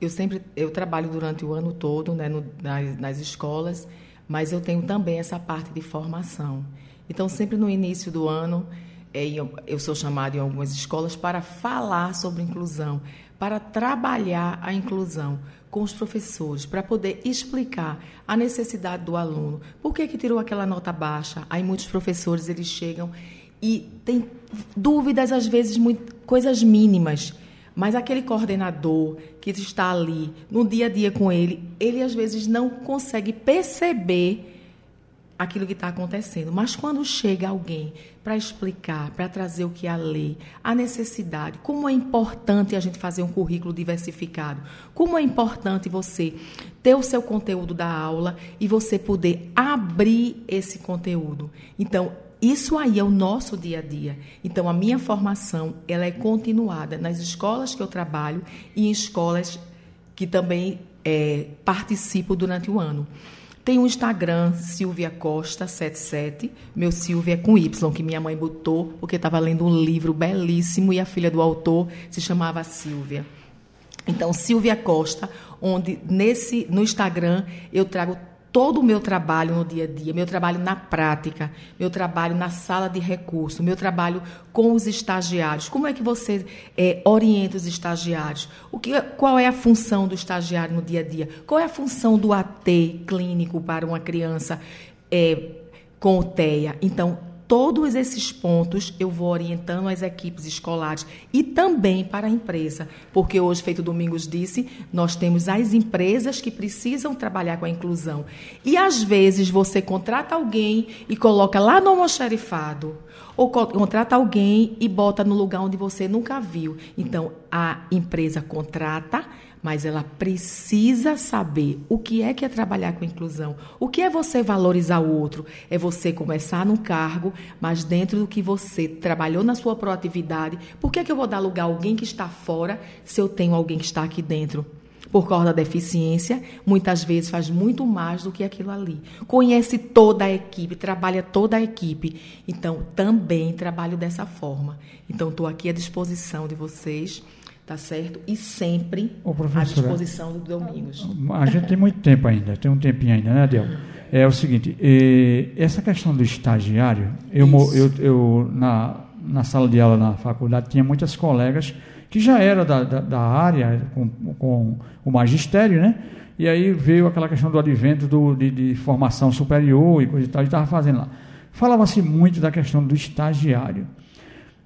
eu sempre eu trabalho durante o ano todo né, no- nas, nas escolas, mas eu tenho também essa parte de formação. Então, sempre no início do ano, é, eu, sou chamada em algumas escolas para falar sobre inclusão, para trabalhar a inclusão com os professores, para poder explicar a necessidade do aluno. Por que, que tirou aquela nota baixa? Aí muitos professores eles chegam e têm dúvidas, às vezes, muito, coisas mínimas. Mas aquele coordenador que está ali no dia a dia com ele, ele às vezes não consegue perceber aquilo que está acontecendo. Mas quando chega alguém para explicar, para trazer o que é a lei, a necessidade, como é importante a gente fazer um currículo diversificado, como é importante você ter o seu conteúdo da aula e você poder abrir esse conteúdo. Então, isso aí é o nosso dia a dia. Então, a minha formação ela é continuada nas escolas que eu trabalho e em escolas que também é, participo durante o ano. Tem o Instagram, Silvia Costa 77. Meu Silvia é com Y, que minha mãe botou, porque estava lendo um livro belíssimo e a filha do autor se chamava Silvia. Então, Silvia Costa, onde nesse no Instagram eu trago todo o meu trabalho no dia a dia, meu trabalho na prática, meu trabalho na sala de recurso, meu trabalho com os estagiários. Como é que você é, orienta os estagiários? O que, qual é a função do estagiário no dia a dia? Qual é a função do AT clínico para uma criança é, com TEA? Então, Todos esses pontos eu vou orientando as equipes escolares e também para a empresa, porque hoje, feito Domingos disse, nós temos as empresas que precisam trabalhar com a inclusão. E às vezes você contrata alguém e coloca lá no almoxarifado, ou co- contrata alguém e bota no lugar onde você nunca viu. Então, a empresa contrata, mas ela precisa saber o que é que é trabalhar com inclusão. O que é você valorizar o outro? É você começar num cargo, mas dentro do que você trabalhou na sua proatividade. Por que, é que eu vou dar lugar a alguém que está fora se eu tenho alguém que está aqui dentro? Por causa da deficiência, muitas vezes faz muito mais do que aquilo ali. Conhece toda a equipe, trabalha toda a equipe. Então, também trabalho dessa forma. Então, estou aqui à disposição de vocês tá certo? E sempre à disposição do Domingos. A gente tem muito tempo ainda, tem um tempinho ainda, né, Adel? É o seguinte, essa questão do estagiário, eu, eu, eu na, na sala de aula na faculdade tinha muitas colegas que já eram da, da, da área, com, com o magistério, né? E aí veio aquela questão do advento do, de, de formação superior e coisa e tal, e estava fazendo lá. Falava-se muito da questão do estagiário.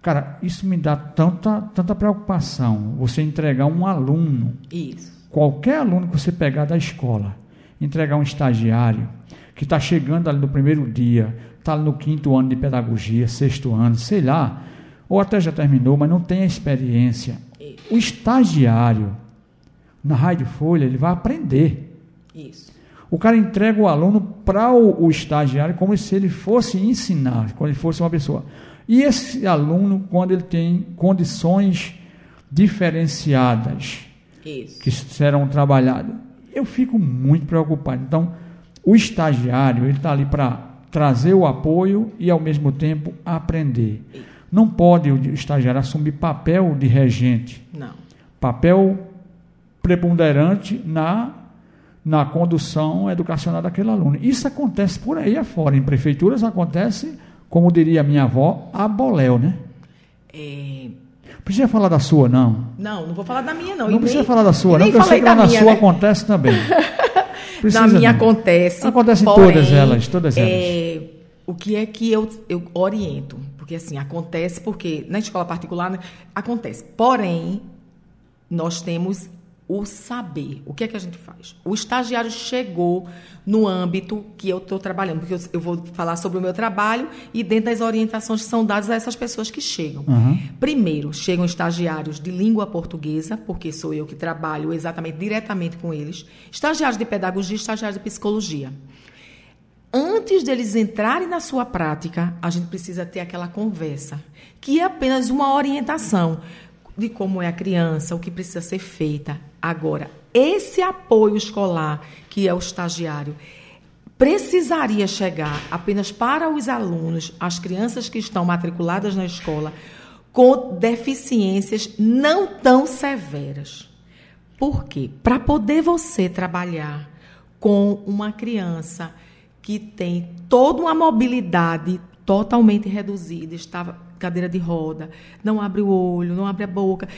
Cara, isso me dá tanta, tanta preocupação. Você entregar um aluno Isso. qualquer aluno que você pegar da escola, entregar um estagiário que está chegando ali no primeiro dia, está no quinto ano de pedagogia, sexto ano, sei lá, ou até já terminou, mas não tem a experiência. O estagiário, na Rádio Folha, ele vai aprender. Isso. O cara entrega o aluno para o, o estagiário como se ele fosse ensinar, como ele fosse uma pessoa. E esse aluno, quando ele tem condições diferenciadas, Isso. que serão trabalhados. eu fico muito preocupado. Então, o estagiário, ele está ali para trazer o apoio e, ao mesmo tempo, aprender. Não pode o estagiário assumir papel de regente. Não. Papel preponderante na, na condução educacional daquele aluno. Isso acontece por aí afora. Em prefeituras acontece, como diria minha avó, a boléu, né? É... Precisa falar da sua, não? Não, não vou falar da minha, não. Não E precisa nem- falar da sua, não, porque eu sei que lá na minha, sua né? acontece também. [laughs] Precisa na minha não. acontece. Acontece em porém, todas elas, todas elas. é, o que é que eu, eu oriento? Porque assim, acontece porque na escola particular acontece. Porém, nós temos o saber. O que é que a gente faz? O estagiário chegou no âmbito que eu estou trabalhando, porque eu, eu vou falar sobre o meu trabalho e dentro das orientações que são dadas a essas pessoas que chegam. Uhum. Primeiro, chegam estagiários de língua portuguesa, porque sou eu que trabalho exatamente diretamente com eles, estagiários de pedagogia, estagiários de psicologia. Antes deles entrarem na sua prática, a gente precisa ter aquela conversa, que é apenas uma orientação de como é a criança, o que precisa ser feita. Agora, esse apoio escolar, que é o estagiário, precisaria chegar apenas para os alunos, as crianças que estão matriculadas na escola, com deficiências não tão severas. Por quê? Para poder você trabalhar com uma criança que tem toda uma mobilidade totalmente reduzida, estava cadeira de roda, não abre o olho, não abre a boca.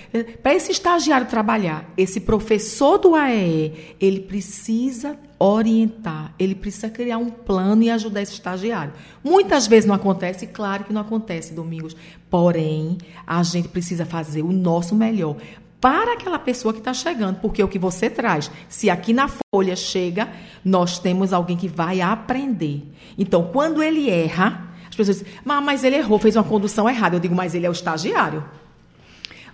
Para esse estagiário trabalhar, esse professor do AEE, ele precisa orientar, ele precisa criar um plano e ajudar esse estagiário. Muitas vezes não acontece, claro que não acontece, Domingos. Porém, a gente precisa fazer o nosso melhor para aquela pessoa que está chegando, porque o que você traz, se aqui na folha chega, nós temos alguém que vai aprender. Então, quando ele erra, as pessoas dizem, "Mas- mas ele errou, fez uma condução errada. Eu digo, mas ele é o estagiário.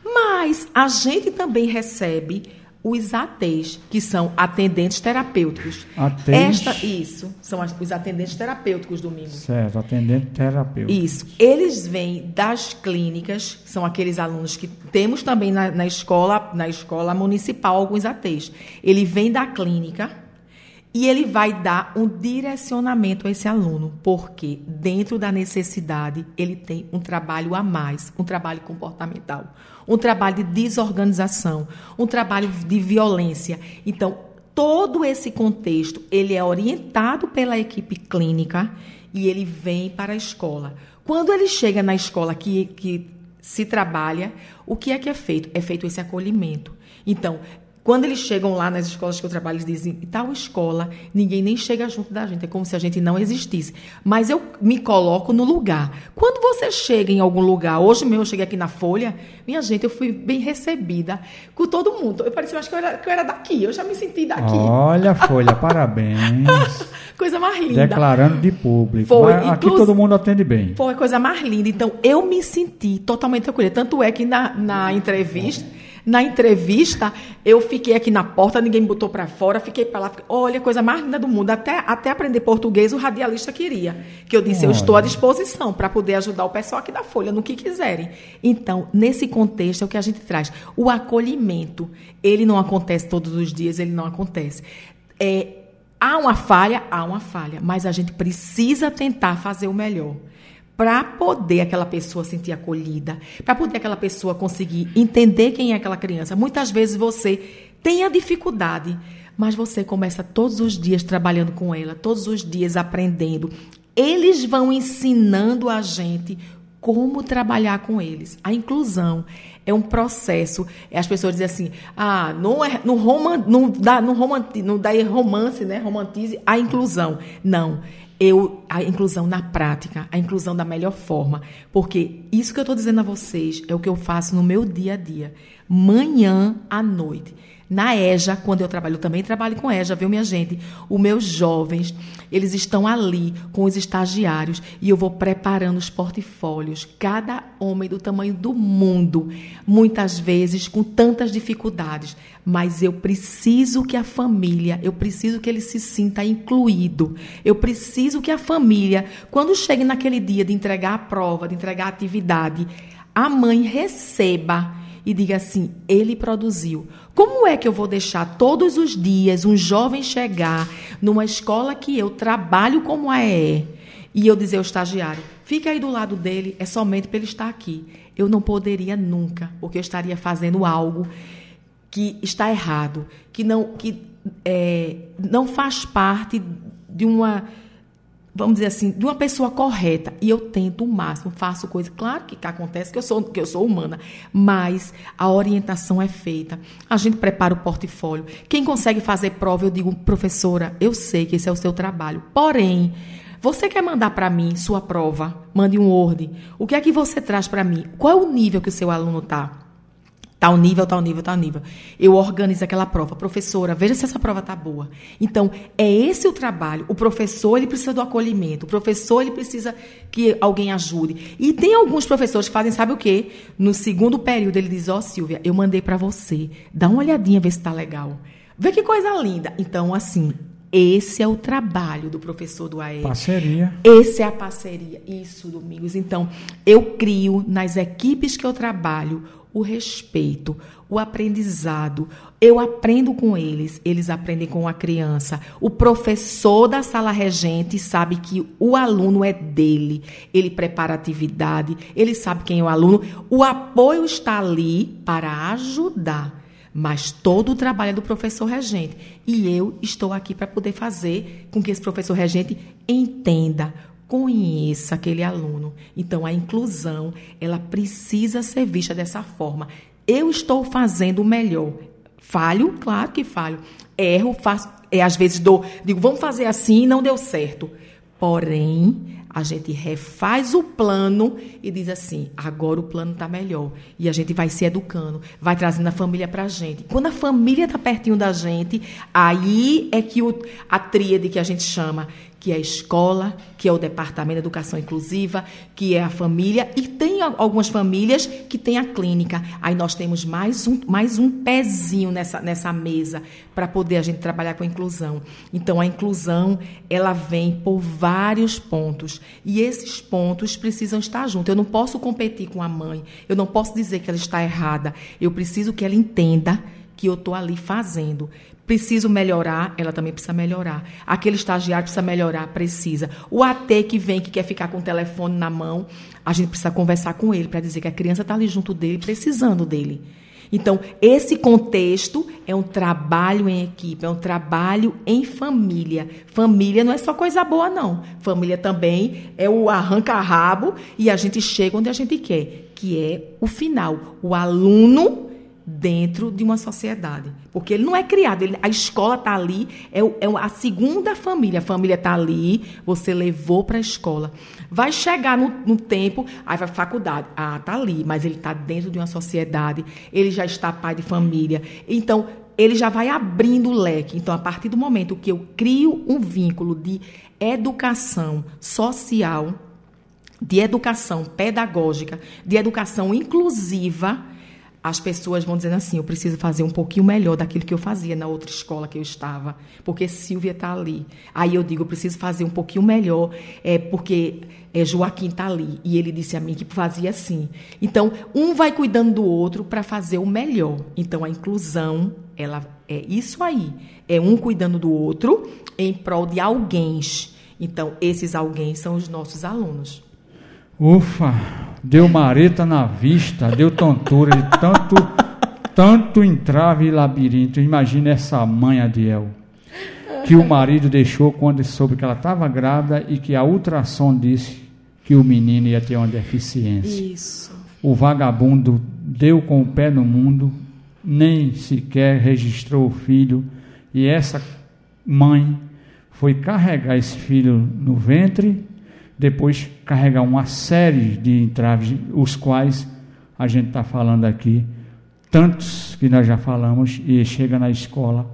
Mas a gente também recebe os ATs, que são atendentes terapêuticos. ATs? Esta, isso, são as- os atendentes terapêuticos, Domingos. Certo, atendente terapeuta. Isso. Eles vêm das clínicas, são aqueles alunos que temos também na, na escola, na escola municipal alguns ATs. Ele vem da clínica e ele vai dar um direcionamento a esse aluno, porque dentro da necessidade ele tem um trabalho a mais, um trabalho comportamental, um trabalho de desorganização, um trabalho de violência. Então, todo esse contexto, ele é orientado pela equipe clínica e ele vem para a escola. Quando ele chega na escola que, que se trabalha, o que é que é feito? É feito esse acolhimento. Então, quando eles chegam lá nas escolas que eu trabalho, eles dizem, tal escola, ninguém nem chega junto da gente, é como se a gente não existisse. Mas eu me coloco no lugar. Quando você chega em algum lugar, hoje mesmo eu cheguei aqui na Folha, minha gente, eu fui bem recebida com todo mundo. Eu parecia, acho que eu era, que eu era daqui, eu já me senti daqui. Olha, [laughs] Folha, parabéns. Coisa mais linda. Declarando de público. Foi, Mas aqui todo mundo atende bem. Foi a coisa mais linda. Então, eu me senti totalmente acolhida. Tanto é que na, na entrevista, na entrevista, eu fiquei aqui na porta, ninguém me botou para fora, fiquei para lá. Fiquei, Olha, a coisa mais linda do mundo. Até, até aprender português, o radialista queria. Que eu disse, eu Olha. estou à disposição para poder ajudar o pessoal aqui da Folha no que quiserem. Então, nesse contexto é o que a gente traz. O acolhimento, ele não acontece todos os dias, ele não acontece. É, há uma falha, há uma falha, mas a gente precisa tentar fazer o melhor para poder aquela pessoa sentir acolhida, para poder aquela pessoa conseguir entender quem é aquela criança. Muitas vezes você tem a dificuldade, mas você começa todos os dias trabalhando com ela, todos os dias aprendendo. Eles vão ensinando a gente como trabalhar com eles. A inclusão é um processo. As pessoas dizem assim: ah, não, é, não, roman, não, dá, não, romanti, não dá romance, né? romantize a inclusão. Não. Eu, a inclusão na prática, a inclusão da melhor forma. Porque isso que eu estou dizendo a vocês é o que eu faço no meu dia a dia. Manhã à noite. Na EJA, quando eu trabalho, eu também trabalho com EJA, viu, minha gente? Os meus jovens, eles estão ali com os estagiários e eu vou preparando os portfólios. Cada homem do tamanho do mundo, muitas vezes com tantas dificuldades. Mas eu preciso que a família, eu preciso que ele se sinta incluído. Eu preciso que a família, quando chegue naquele dia de entregar a prova, de entregar a atividade, a mãe receba e diga assim: ele produziu. Como é que eu vou deixar todos os dias um jovem chegar numa escola que eu trabalho como a EE e eu dizer ao estagiário: fica aí do lado dele, é somente para ele estar aqui? Eu não poderia nunca, porque eu estaria fazendo algo que está errado, que não, que, é, não faz parte de uma vamos dizer assim, de uma pessoa correta. E eu tento o máximo, faço coisa. Claro que, que acontece que eu sou que eu sou humana, mas a orientação é feita. A gente prepara o portfólio. Quem consegue fazer prova, eu digo, professora, eu sei que esse é o seu trabalho. Porém, você quer mandar para mim sua prova? Mande um Word. O que é que você traz para mim? Qual é o nível que o seu aluno está? Tal nível, tal nível, tal nível. Eu organizo aquela prova. Professora, veja se essa prova está boa. Então, é esse o trabalho. O professor, ele precisa do acolhimento. O professor, ele precisa que alguém ajude. E tem alguns professores que fazem, sabe o quê? No segundo período, ele diz, ó, oh, Silvia, eu mandei para você. Dá uma olhadinha, ver se está legal. Vê que coisa linda. Então, assim, esse é o trabalho do professor do AE. Parceria. Esse é a parceria. Isso, Domingos. Então, eu crio nas equipes que eu trabalho o respeito, o aprendizado. Eu aprendo com eles, eles aprendem com a criança. O professor da sala regente sabe que o aluno é dele. Ele prepara atividade, ele sabe quem é o aluno. O apoio está ali para ajudar. Mas todo o trabalho é do professor regente. E eu estou aqui para poder fazer com que esse professor regente entenda conheça aquele aluno. Então, a inclusão, ela precisa ser vista dessa forma. Eu estou fazendo o melhor. Falho? Claro que falho. Erro, faço, é, às vezes dou, digo, vamos fazer assim e não deu certo. Porém, a gente refaz o plano e diz assim: agora o plano está melhor. E a gente vai se educando, vai trazendo a família para a gente. Quando a família está pertinho da gente, aí é que o, a tríade que a gente chama, que é a escola, que é o departamento de educação inclusiva, que é a família, e tem algumas famílias que tem a clínica. Aí nós temos mais um, mais um pezinho nessa, nessa mesa para poder a gente trabalhar com a inclusão. Então a inclusão, ela vem por vários pontos, e esses pontos precisam estar juntos. Eu não posso competir com a mãe, eu não posso dizer que ela está errada. Eu preciso que ela entenda que eu estou ali fazendo. Preciso melhorar, ela também precisa melhorar. Aquele estagiário precisa melhorar, precisa. O AT que vem, que quer ficar com o telefone na mão, a gente precisa conversar com ele para dizer que a criança está ali junto dele, precisando dele. Então, esse contexto é um trabalho em equipe, é um trabalho em família. Família não é só coisa boa, não. Família também é o arranca-rabo e a gente chega onde a gente quer, que é o final. O aluno dentro de uma sociedade. Porque ele não é criado, ele, a escola está ali, é, é, a segunda família. A família está ali, você levou para a escola. Vai chegar no, no, tempo, aí vai faculdade. Ah, está ali, mas ele está dentro de uma sociedade, ele já está pai de família. Então, ele já vai abrindo o leque. Então, a partir do momento que eu crio um vínculo de educação social, de educação pedagógica, de educação inclusiva, as pessoas vão dizendo assim: eu preciso fazer um pouquinho melhor daquilo que eu fazia na outra escola que eu estava, porque Silvia está ali. Aí eu digo: eu preciso fazer um pouquinho melhor, é, porque é, Joaquim está ali. E ele disse a mim que fazia assim. Então, um vai cuidando do outro para fazer o melhor. Então, a inclusão, ela é isso aí: é um cuidando do outro em prol de alguém. Então, esses alguém são os nossos alunos. Ufa, deu mareta na vista, deu tontura de tanto, tanto entrave e labirinto. Imagina essa mãe Adiel, que o marido deixou quando soube que ela estava grávida e que a ultrassom disse que o menino ia ter uma deficiência. Isso. O vagabundo deu com o pé no mundo, nem sequer registrou o filho, e essa mãe foi carregar esse filho no ventre depois carregar uma série de entraves, os quais a gente está falando aqui, tantos que nós já falamos, e chega na escola.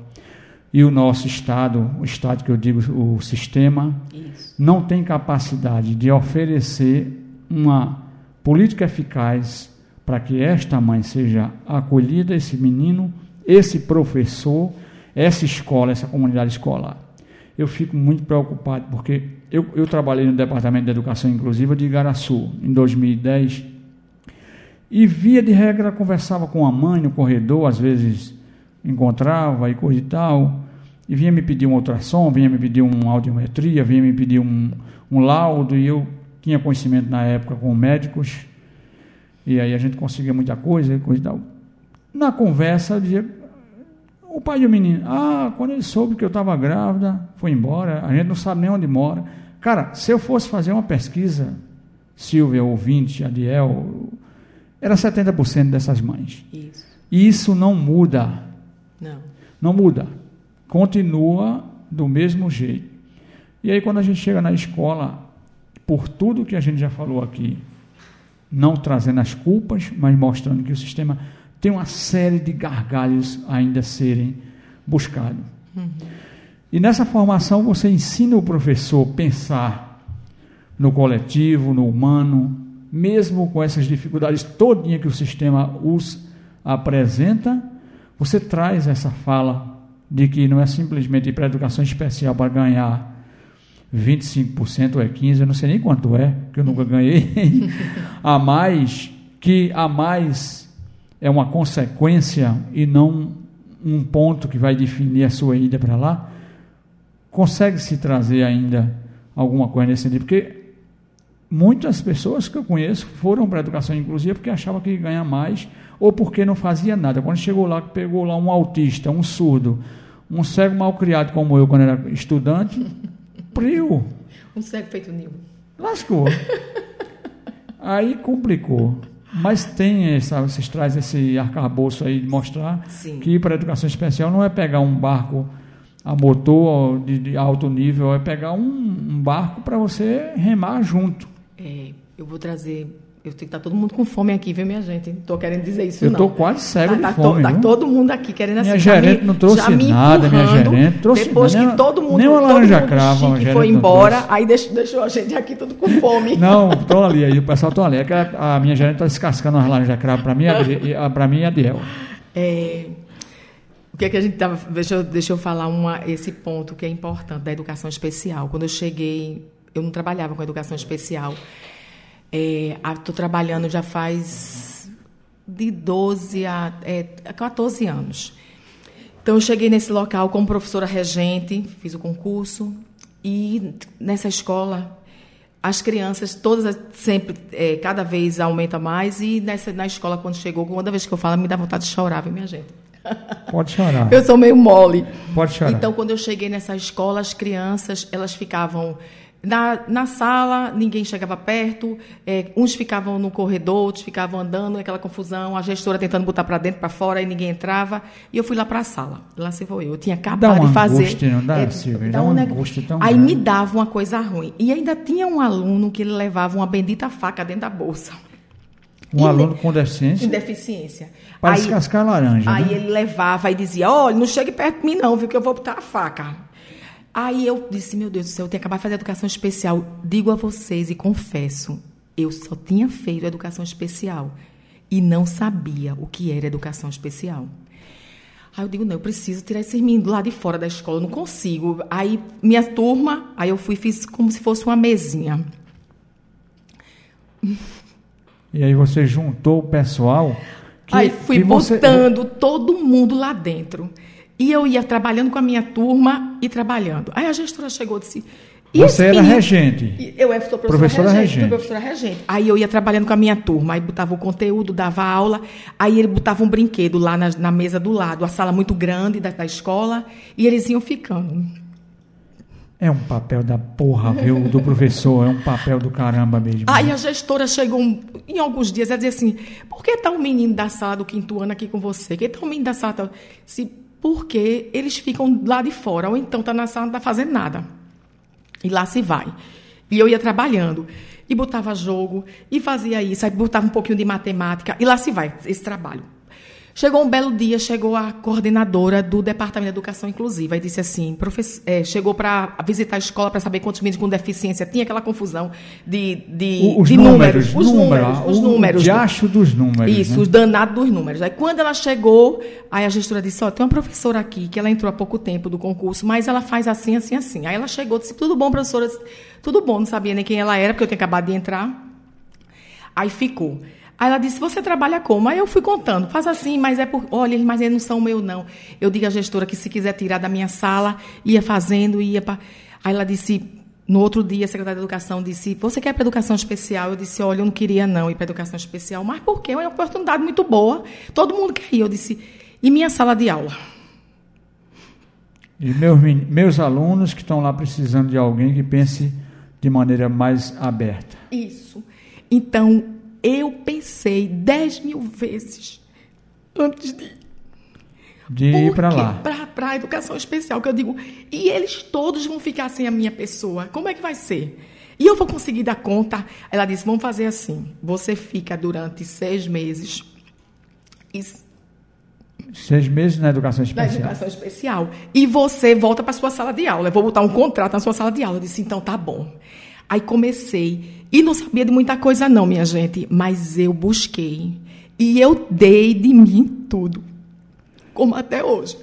E o nosso Estado, o Estado que eu digo, o sistema, Isso. não tem capacidade de oferecer uma política eficaz para que esta mãe seja acolhida, esse menino, esse professor, essa escola, essa comunidade escolar. Eu fico muito preocupado, porque eu, eu trabalhei no Departamento de Educação Inclusiva de Igaraçu em 2010 E via de regra conversava com a mãe no corredor, às vezes encontrava e coisa e tal, e vinha me pedir um ultrassom, vinha me pedir uma audiometria, vinha me pedir um, um laudo, e eu tinha conhecimento na época com médicos, e aí a gente conseguia muita coisa e coisa e tal. Na conversa, eu dizia, o pai do menino, ah, quando ele soube que eu estava grávida, foi embora, a gente não sabe nem onde mora. Cara, se eu fosse fazer uma pesquisa, Silvia, ouvinte, Adiel, era 70% dessas mães. Isso. Isso não muda. Não. Não muda. Continua do mesmo jeito. E aí, quando a gente chega na escola, por tudo que a gente já falou aqui, não trazendo as culpas, mas mostrando que o sistema tem uma série de gargalhos ainda a serem buscados. Uhum. E nessa formação você ensina o professor a pensar no coletivo, no humano, mesmo com essas dificuldades todinha que o sistema os apresenta, você traz essa fala de que não é simplesmente ir para a educação especial para ganhar 25% ou é 15%, eu não sei nem quanto é, que eu nunca ganhei, [laughs] a mais, que a mais é uma consequência e não um ponto que vai definir a sua ida para lá, consegue se trazer ainda alguma coisa nesse sentido, porque muitas pessoas que eu conheço foram para a educação inclusiva porque achavam que ia ganhar mais ou porque não fazia nada. Quando chegou lá, pegou lá um autista, um surdo, um cego mal criado como eu quando era estudante, priu. [laughs] Um cego feito nil. Lascou. [laughs] Aí complicou. Mas tem essa, vocês trazem esse arcabouço aí de mostrar Sim. que para a educação especial não é pegar um barco a motor de, de alto nível, é pegar um, um barco para você remar junto. É, eu vou trazer. Eu tenho que estar tá todo mundo com fome aqui, viu, minha gente? Não estou querendo dizer isso, eu não. Eu estou quase cego tá, de tá fome. Está todo mundo aqui querendo minha assim. Gerente me, não trouxe nada, minha gerente. Trouxe depois nem, que todo mundo, nem uma laranja todo crava, mundo foi embora, aí deixou, deixou, a gente aqui tudo com fome. [laughs] Não, estão ali, aí o pessoal está ali. É que a, a, minha gerente está descascando as laranjas crava para mim, para mim e a Diel. É, o que, é que a gente estava. Deixa, deixa eu falar uma, esse ponto que é importante da educação especial. Quando eu cheguei, eu não trabalhava com educação especial. Estou é, trabalhando já faz de 12 a é, 14 anos. Então, eu cheguei nesse local como professora regente, fiz o concurso, e nessa escola, as crianças, todas sempre, é, cada vez aumenta mais, e nessa, na escola, quando chegou, toda vez que eu falo, me dá vontade de chorar, viu, minha gente? Pode chorar. Eu sou meio mole. Pode chorar. Então, quando eu cheguei nessa escola, as crianças, elas ficavam na, na sala, ninguém chegava perto, é, uns ficavam no corredor, outros ficavam andando, aquela confusão, a gestora tentando botar para dentro, para fora, e ninguém entrava. E eu fui lá para a sala. Lá se foi eu. Eu tinha acabado de fazer. Angústia, não dá, é, Silvia? Dá, dá tão Aí grande. me dava uma coisa ruim. E ainda tinha um aluno que ele levava uma bendita faca dentro da bolsa. Um e aluno com deficiência? Com deficiência. Para descascar laranja. Aí né? ele levava e dizia: Olha, não chegue perto de mim, não, viu, que eu vou botar a faca. Aí eu disse: Meu Deus do céu, eu tenho que acabar de fazer educação especial. Digo a vocês e confesso, eu só tinha feito educação especial e não sabia o que era educação especial. Aí eu digo, não, eu preciso tirar esses meninos lá de fora da escola, eu não consigo. Aí minha turma, aí eu fui e fiz como se fosse uma mesinha. E aí você juntou o pessoal. Que, aí fui botando você... todo mundo lá dentro. E eu ia trabalhando com a minha turma e trabalhando. Aí a gestora chegou e disse. Você era regente. Eu sou professora, professora regente, regente. professora regente. Aí eu ia trabalhando com a minha turma, aí botava o conteúdo, dava aula, aí ele botava um brinquedo lá na, na mesa do lado, a sala muito grande da, da escola, e eles iam ficando. É um papel da porra, viu? Do professor, é um papel do caramba mesmo. Aí a gestora chegou em alguns dias a dizer assim: por que está um menino da sala do quinto ano aqui com você? Por que está um menino da sala? Se, porque eles ficam lá de fora, ou então está na sala, não está fazendo nada. E lá se vai. E eu ia trabalhando. E botava jogo, e fazia isso, aí botava um pouquinho de matemática, e lá se vai, esse trabalho. Chegou um belo dia, chegou a coordenadora do Departamento de Educação Inclusiva e disse assim, é, chegou para visitar a escola para saber quantos meninos com deficiência tinha aquela confusão de, de, os de números, números, os números, os números. O diacho dos números. Isso, né? os danados dos números. Aí quando ela chegou, aí a gestora disse, ó, oh, tem uma professora aqui que ela entrou há pouco tempo do concurso, mas ela faz assim, assim, assim. Aí ela chegou, disse, tudo bom, professora? Disse, tudo bom, não sabia nem quem ela era, porque eu tinha acabado de entrar. Aí ficou. Aí ela disse, você trabalha como? Aí eu fui contando, faz assim, mas é por. Olha, mas eles não são meu, não. Eu digo à gestora que se quiser tirar da minha sala, ia fazendo, ia para. Aí ela disse, no outro dia, a secretária de Educação disse, você quer para educação especial? Eu disse, olha, eu não queria não ir para educação especial, mas por quê? É uma oportunidade muito boa. Todo mundo quer ir. Eu disse, e minha sala de aula? E meus, meus alunos que estão lá precisando de alguém que pense de maneira mais aberta. Isso. Então, eu pensei dez mil vezes antes de, de ir para lá. Para a educação especial, que eu digo, e eles todos vão ficar sem a minha pessoa. Como é que vai ser? E eu vou conseguir dar conta? Ela disse: vamos fazer assim. Você fica durante seis meses. E... Seis meses na educação especial. Na educação especial. E você volta para sua sala de aula. Eu vou botar um contrato na sua sala de aula. Eu disse: então tá bom. Aí comecei. E não sabia de muita coisa, não, minha gente. Mas eu busquei. E eu dei de mim tudo. Como até hoje.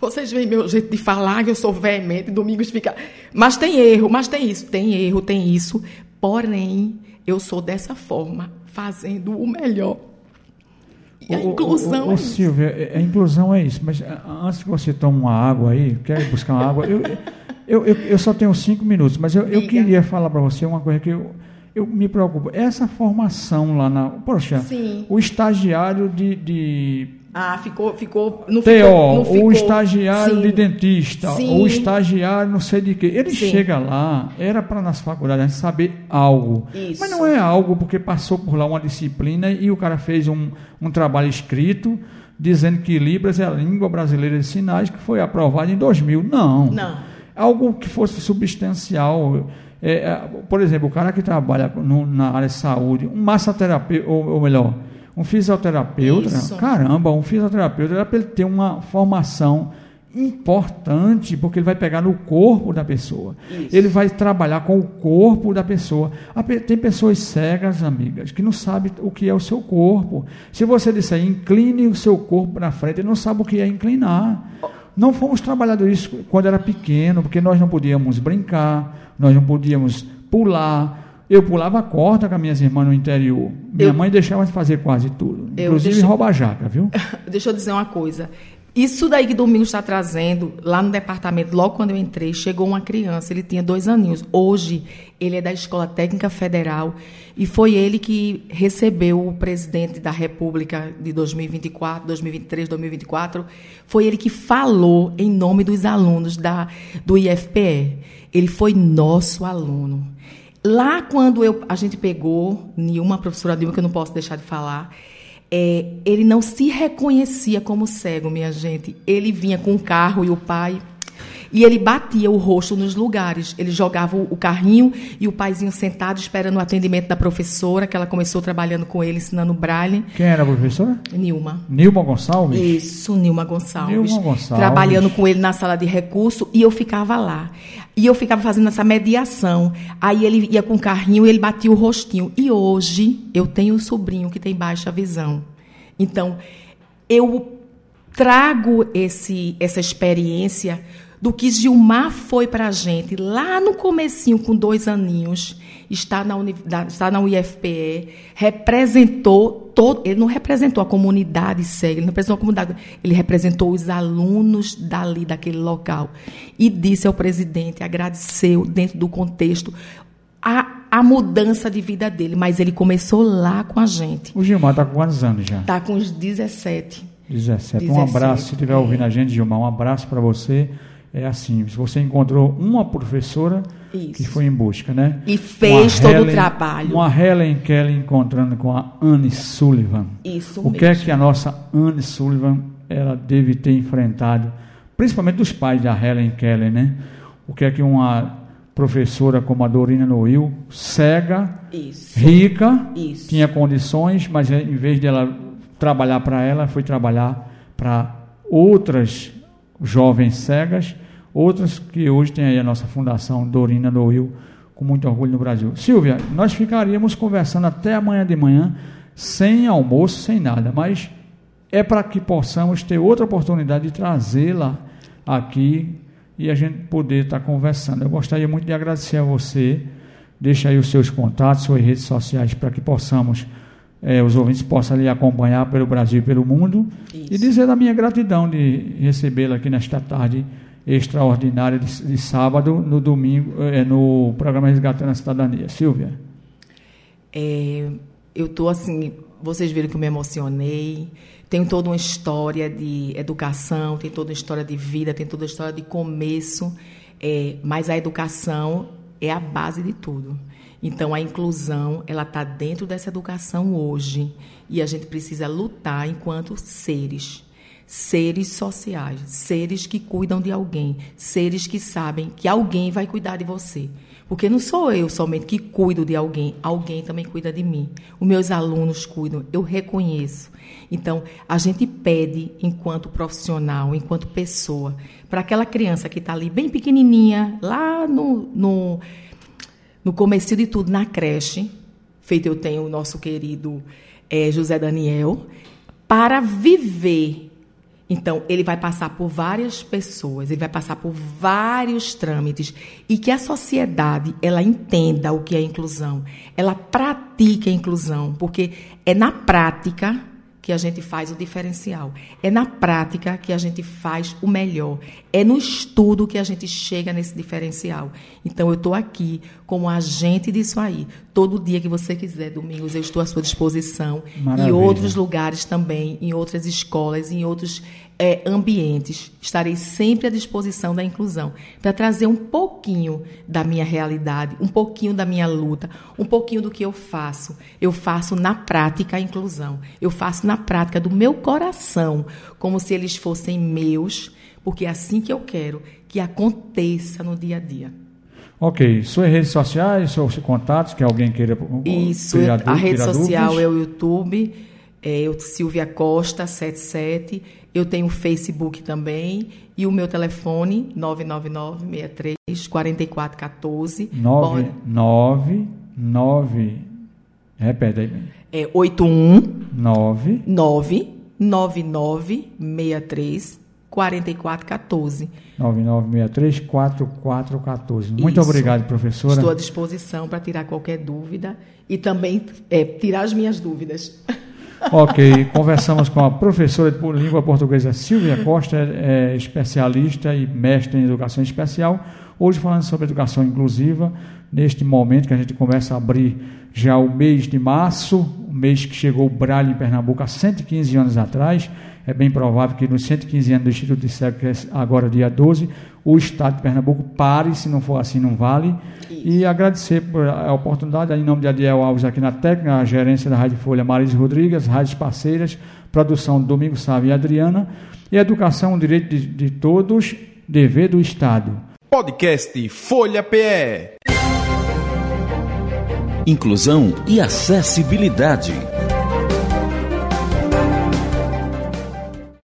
Vocês veem meu jeito de falar, que eu sou veemente, Domingos fica. Mas tem erro, mas tem isso, tem erro, tem isso. Porém, eu sou dessa forma, fazendo o melhor. E a inclusão. Ô, ô, ô, Silvia, a inclusão é isso. Mas antes que você tome uma água aí, quer buscar uma água, eu, eu, eu, eu só tenho cinco minutos, mas eu, eu queria falar para você uma coisa que eu, eu me preocupo. Essa formação lá na. Poxa, Sim. o estagiário de, de ah, ficou, ficou, não TO, ficou, não ficou. o estagiário Sim. de dentista, Sim. o estagiário não sei de quê. Ele Sim. chega lá, era para nas faculdades saber algo. Isso. Mas não é algo porque passou por lá uma disciplina e o cara fez um, um trabalho escrito dizendo que Libras é a língua brasileira de sinais que foi aprovada em 2000. Não. Não algo que fosse substancial. É, é, por exemplo, o cara que trabalha no, na área de saúde, um massoterapeuta, ou, ou melhor, um fisioterapeuta, Isso. caramba, um fisioterapeuta era para ele ter uma formação importante, porque ele vai pegar no corpo da pessoa. Isso. Ele vai trabalhar com o corpo da pessoa. Tem pessoas cegas, amigas, que não sabem o que é o seu corpo. Se você disser incline o seu corpo para frente, ele não sabe o que é inclinar. Não fomos trabalhado isso quando era pequeno, porque nós não podíamos brincar, nós não podíamos pular. Eu pulava corda com as minhas irmãs no interior. Minha eu, mãe deixava de fazer quase tudo, inclusive deixa, roubar jaca, viu? [laughs] Deixa eu dizer uma coisa. Isso daí que Domingos está trazendo, lá no departamento, logo quando eu entrei, chegou uma criança, ele tinha dois aninhos. Hoje, ele é da Escola Técnica Federal e foi ele que recebeu o presidente da República de 2024, 2023, 2024. Foi ele que falou em nome dos alunos da, do IFPE. Ele foi nosso aluno. Lá, quando eu, a gente pegou, nenhuma professora Dilma, que eu não posso deixar de falar, é, ele não se reconhecia como cego, minha gente. Ele vinha com o carro e o pai. E ele batia o rosto nos lugares. Ele jogava o carrinho e o paizinho sentado esperando o atendimento da professora, que ela começou trabalhando com ele, ensinando braille. Quem era a professora? Nilma. Nilma Gonçalves? Isso, Nilma Gonçalves. Nilma Gonçalves. Trabalhando com ele na sala de recurso e eu ficava lá. E eu ficava fazendo essa mediação. Aí ele ia com o carrinho e ele batia o rostinho. E hoje eu tenho um sobrinho que tem baixa visão. Então, eu trago esse, essa experiência do que Gilmar foi para a gente lá no comecinho, com dois aninhos, está na, está na UIFPE, representou todo, ele não representou a comunidade cega, ele não representou a comunidade, ele representou os alunos dali, daquele local. E disse ao presidente, agradeceu dentro do contexto a, a mudança de vida dele, mas ele começou lá com a gente. O Gilmar está com quantos anos já? Está com uns 17. 17. 17. Um abraço, se estiver ouvindo a gente, Gilmar, um abraço para você é assim, se você encontrou uma professora Isso. que foi em busca, né? E fez uma todo Helen, o trabalho. Uma Helen Kelly encontrando com a Anne Sullivan. Isso O mesmo. que é que a nossa Anne Sullivan ela deve ter enfrentado, principalmente dos pais da Helen Kelly, né? O que é que uma professora como a Dorina Noil, cega, Isso. rica, Isso. tinha condições, mas em vez de ela trabalhar para ela, foi trabalhar para outras jovens cegas, outras que hoje tem aí a nossa fundação Dorina do Rio, com muito orgulho no Brasil. Silvia, nós ficaríamos conversando até amanhã de manhã, sem almoço, sem nada, mas é para que possamos ter outra oportunidade de trazê-la aqui e a gente poder estar conversando. Eu gostaria muito de agradecer a você. Deixa aí os seus contatos, suas redes sociais, para que possamos é, os ouvintes possam lhe acompanhar pelo Brasil e pelo mundo. Isso. E dizer a minha gratidão de recebê-la aqui nesta tarde extraordinária de, de sábado, no domingo, é, no programa Resgatando a Cidadania. Silvia. É, eu estou assim, vocês viram que eu me emocionei. Tem toda uma história de educação, tem toda uma história de vida, tem toda uma história de começo, é, mas a educação é a base de tudo. Então, a inclusão, ela está dentro dessa educação hoje. E a gente precisa lutar enquanto seres. Seres sociais, seres que cuidam de alguém, seres que sabem que alguém vai cuidar de você. Porque não sou eu somente que cuido de alguém, alguém também cuida de mim. Os meus alunos cuidam, eu reconheço. Então, a gente pede, enquanto profissional, enquanto pessoa, para aquela criança que está ali bem pequenininha, lá no, no no começo de tudo, na creche, feito eu tenho o nosso querido é, José Daniel, para viver. Então, ele vai passar por várias pessoas, ele vai passar por vários trâmites e que a sociedade ela entenda o que é inclusão, ela pratique a inclusão, porque é na prática que a gente faz o diferencial. É na prática que a gente faz o melhor. É no estudo que a gente chega nesse diferencial. Então, eu estou aqui como agente disso aí. Todo dia que você quiser, domingos, eu estou à sua disposição. Maravilha. Em outros lugares também, em outras escolas, em outros é, ambientes. Estarei sempre à disposição da inclusão para trazer um pouquinho da minha realidade, um pouquinho da minha luta, um pouquinho do que eu faço. Eu faço na prática a inclusão. Eu faço na prática do meu coração, como se eles fossem meus, porque é assim que eu quero que aconteça no dia a dia. Ok, suas redes sociais, seus contatos, que alguém queira. Isso, a rede social dúvidas. é o YouTube, é eu, Silvia Costa 77 eu tenho o Facebook também e o meu telefone 999 63 4414. 999 Repete aí. É 81 9 9 9963 4414. 9963 4414. Muito Isso. obrigado, professora. Estou à disposição para tirar qualquer dúvida e também é, tirar as minhas dúvidas. [laughs] Ok, conversamos com a professora de língua portuguesa Silvia Costa, é, especialista e mestre em educação especial. Hoje falando sobre educação inclusiva, neste momento que a gente começa a abrir já o mês de março, o mês que chegou o Braille em Pernambuco há 115 anos atrás. É bem provável que nos 115 anos do Instituto de Cego, que é agora dia 12, o Estado de Pernambuco pare, se não for assim, não vale. Isso. E agradecer por a oportunidade, em nome de Adiel Alves aqui na técnica, a gerência da Rádio Folha Maris Rodrigues, rádios parceiras, produção Domingo Sávio e Adriana, e educação, direito de, de todos, dever do Estado. Podcast Folha PE. Inclusão e acessibilidade.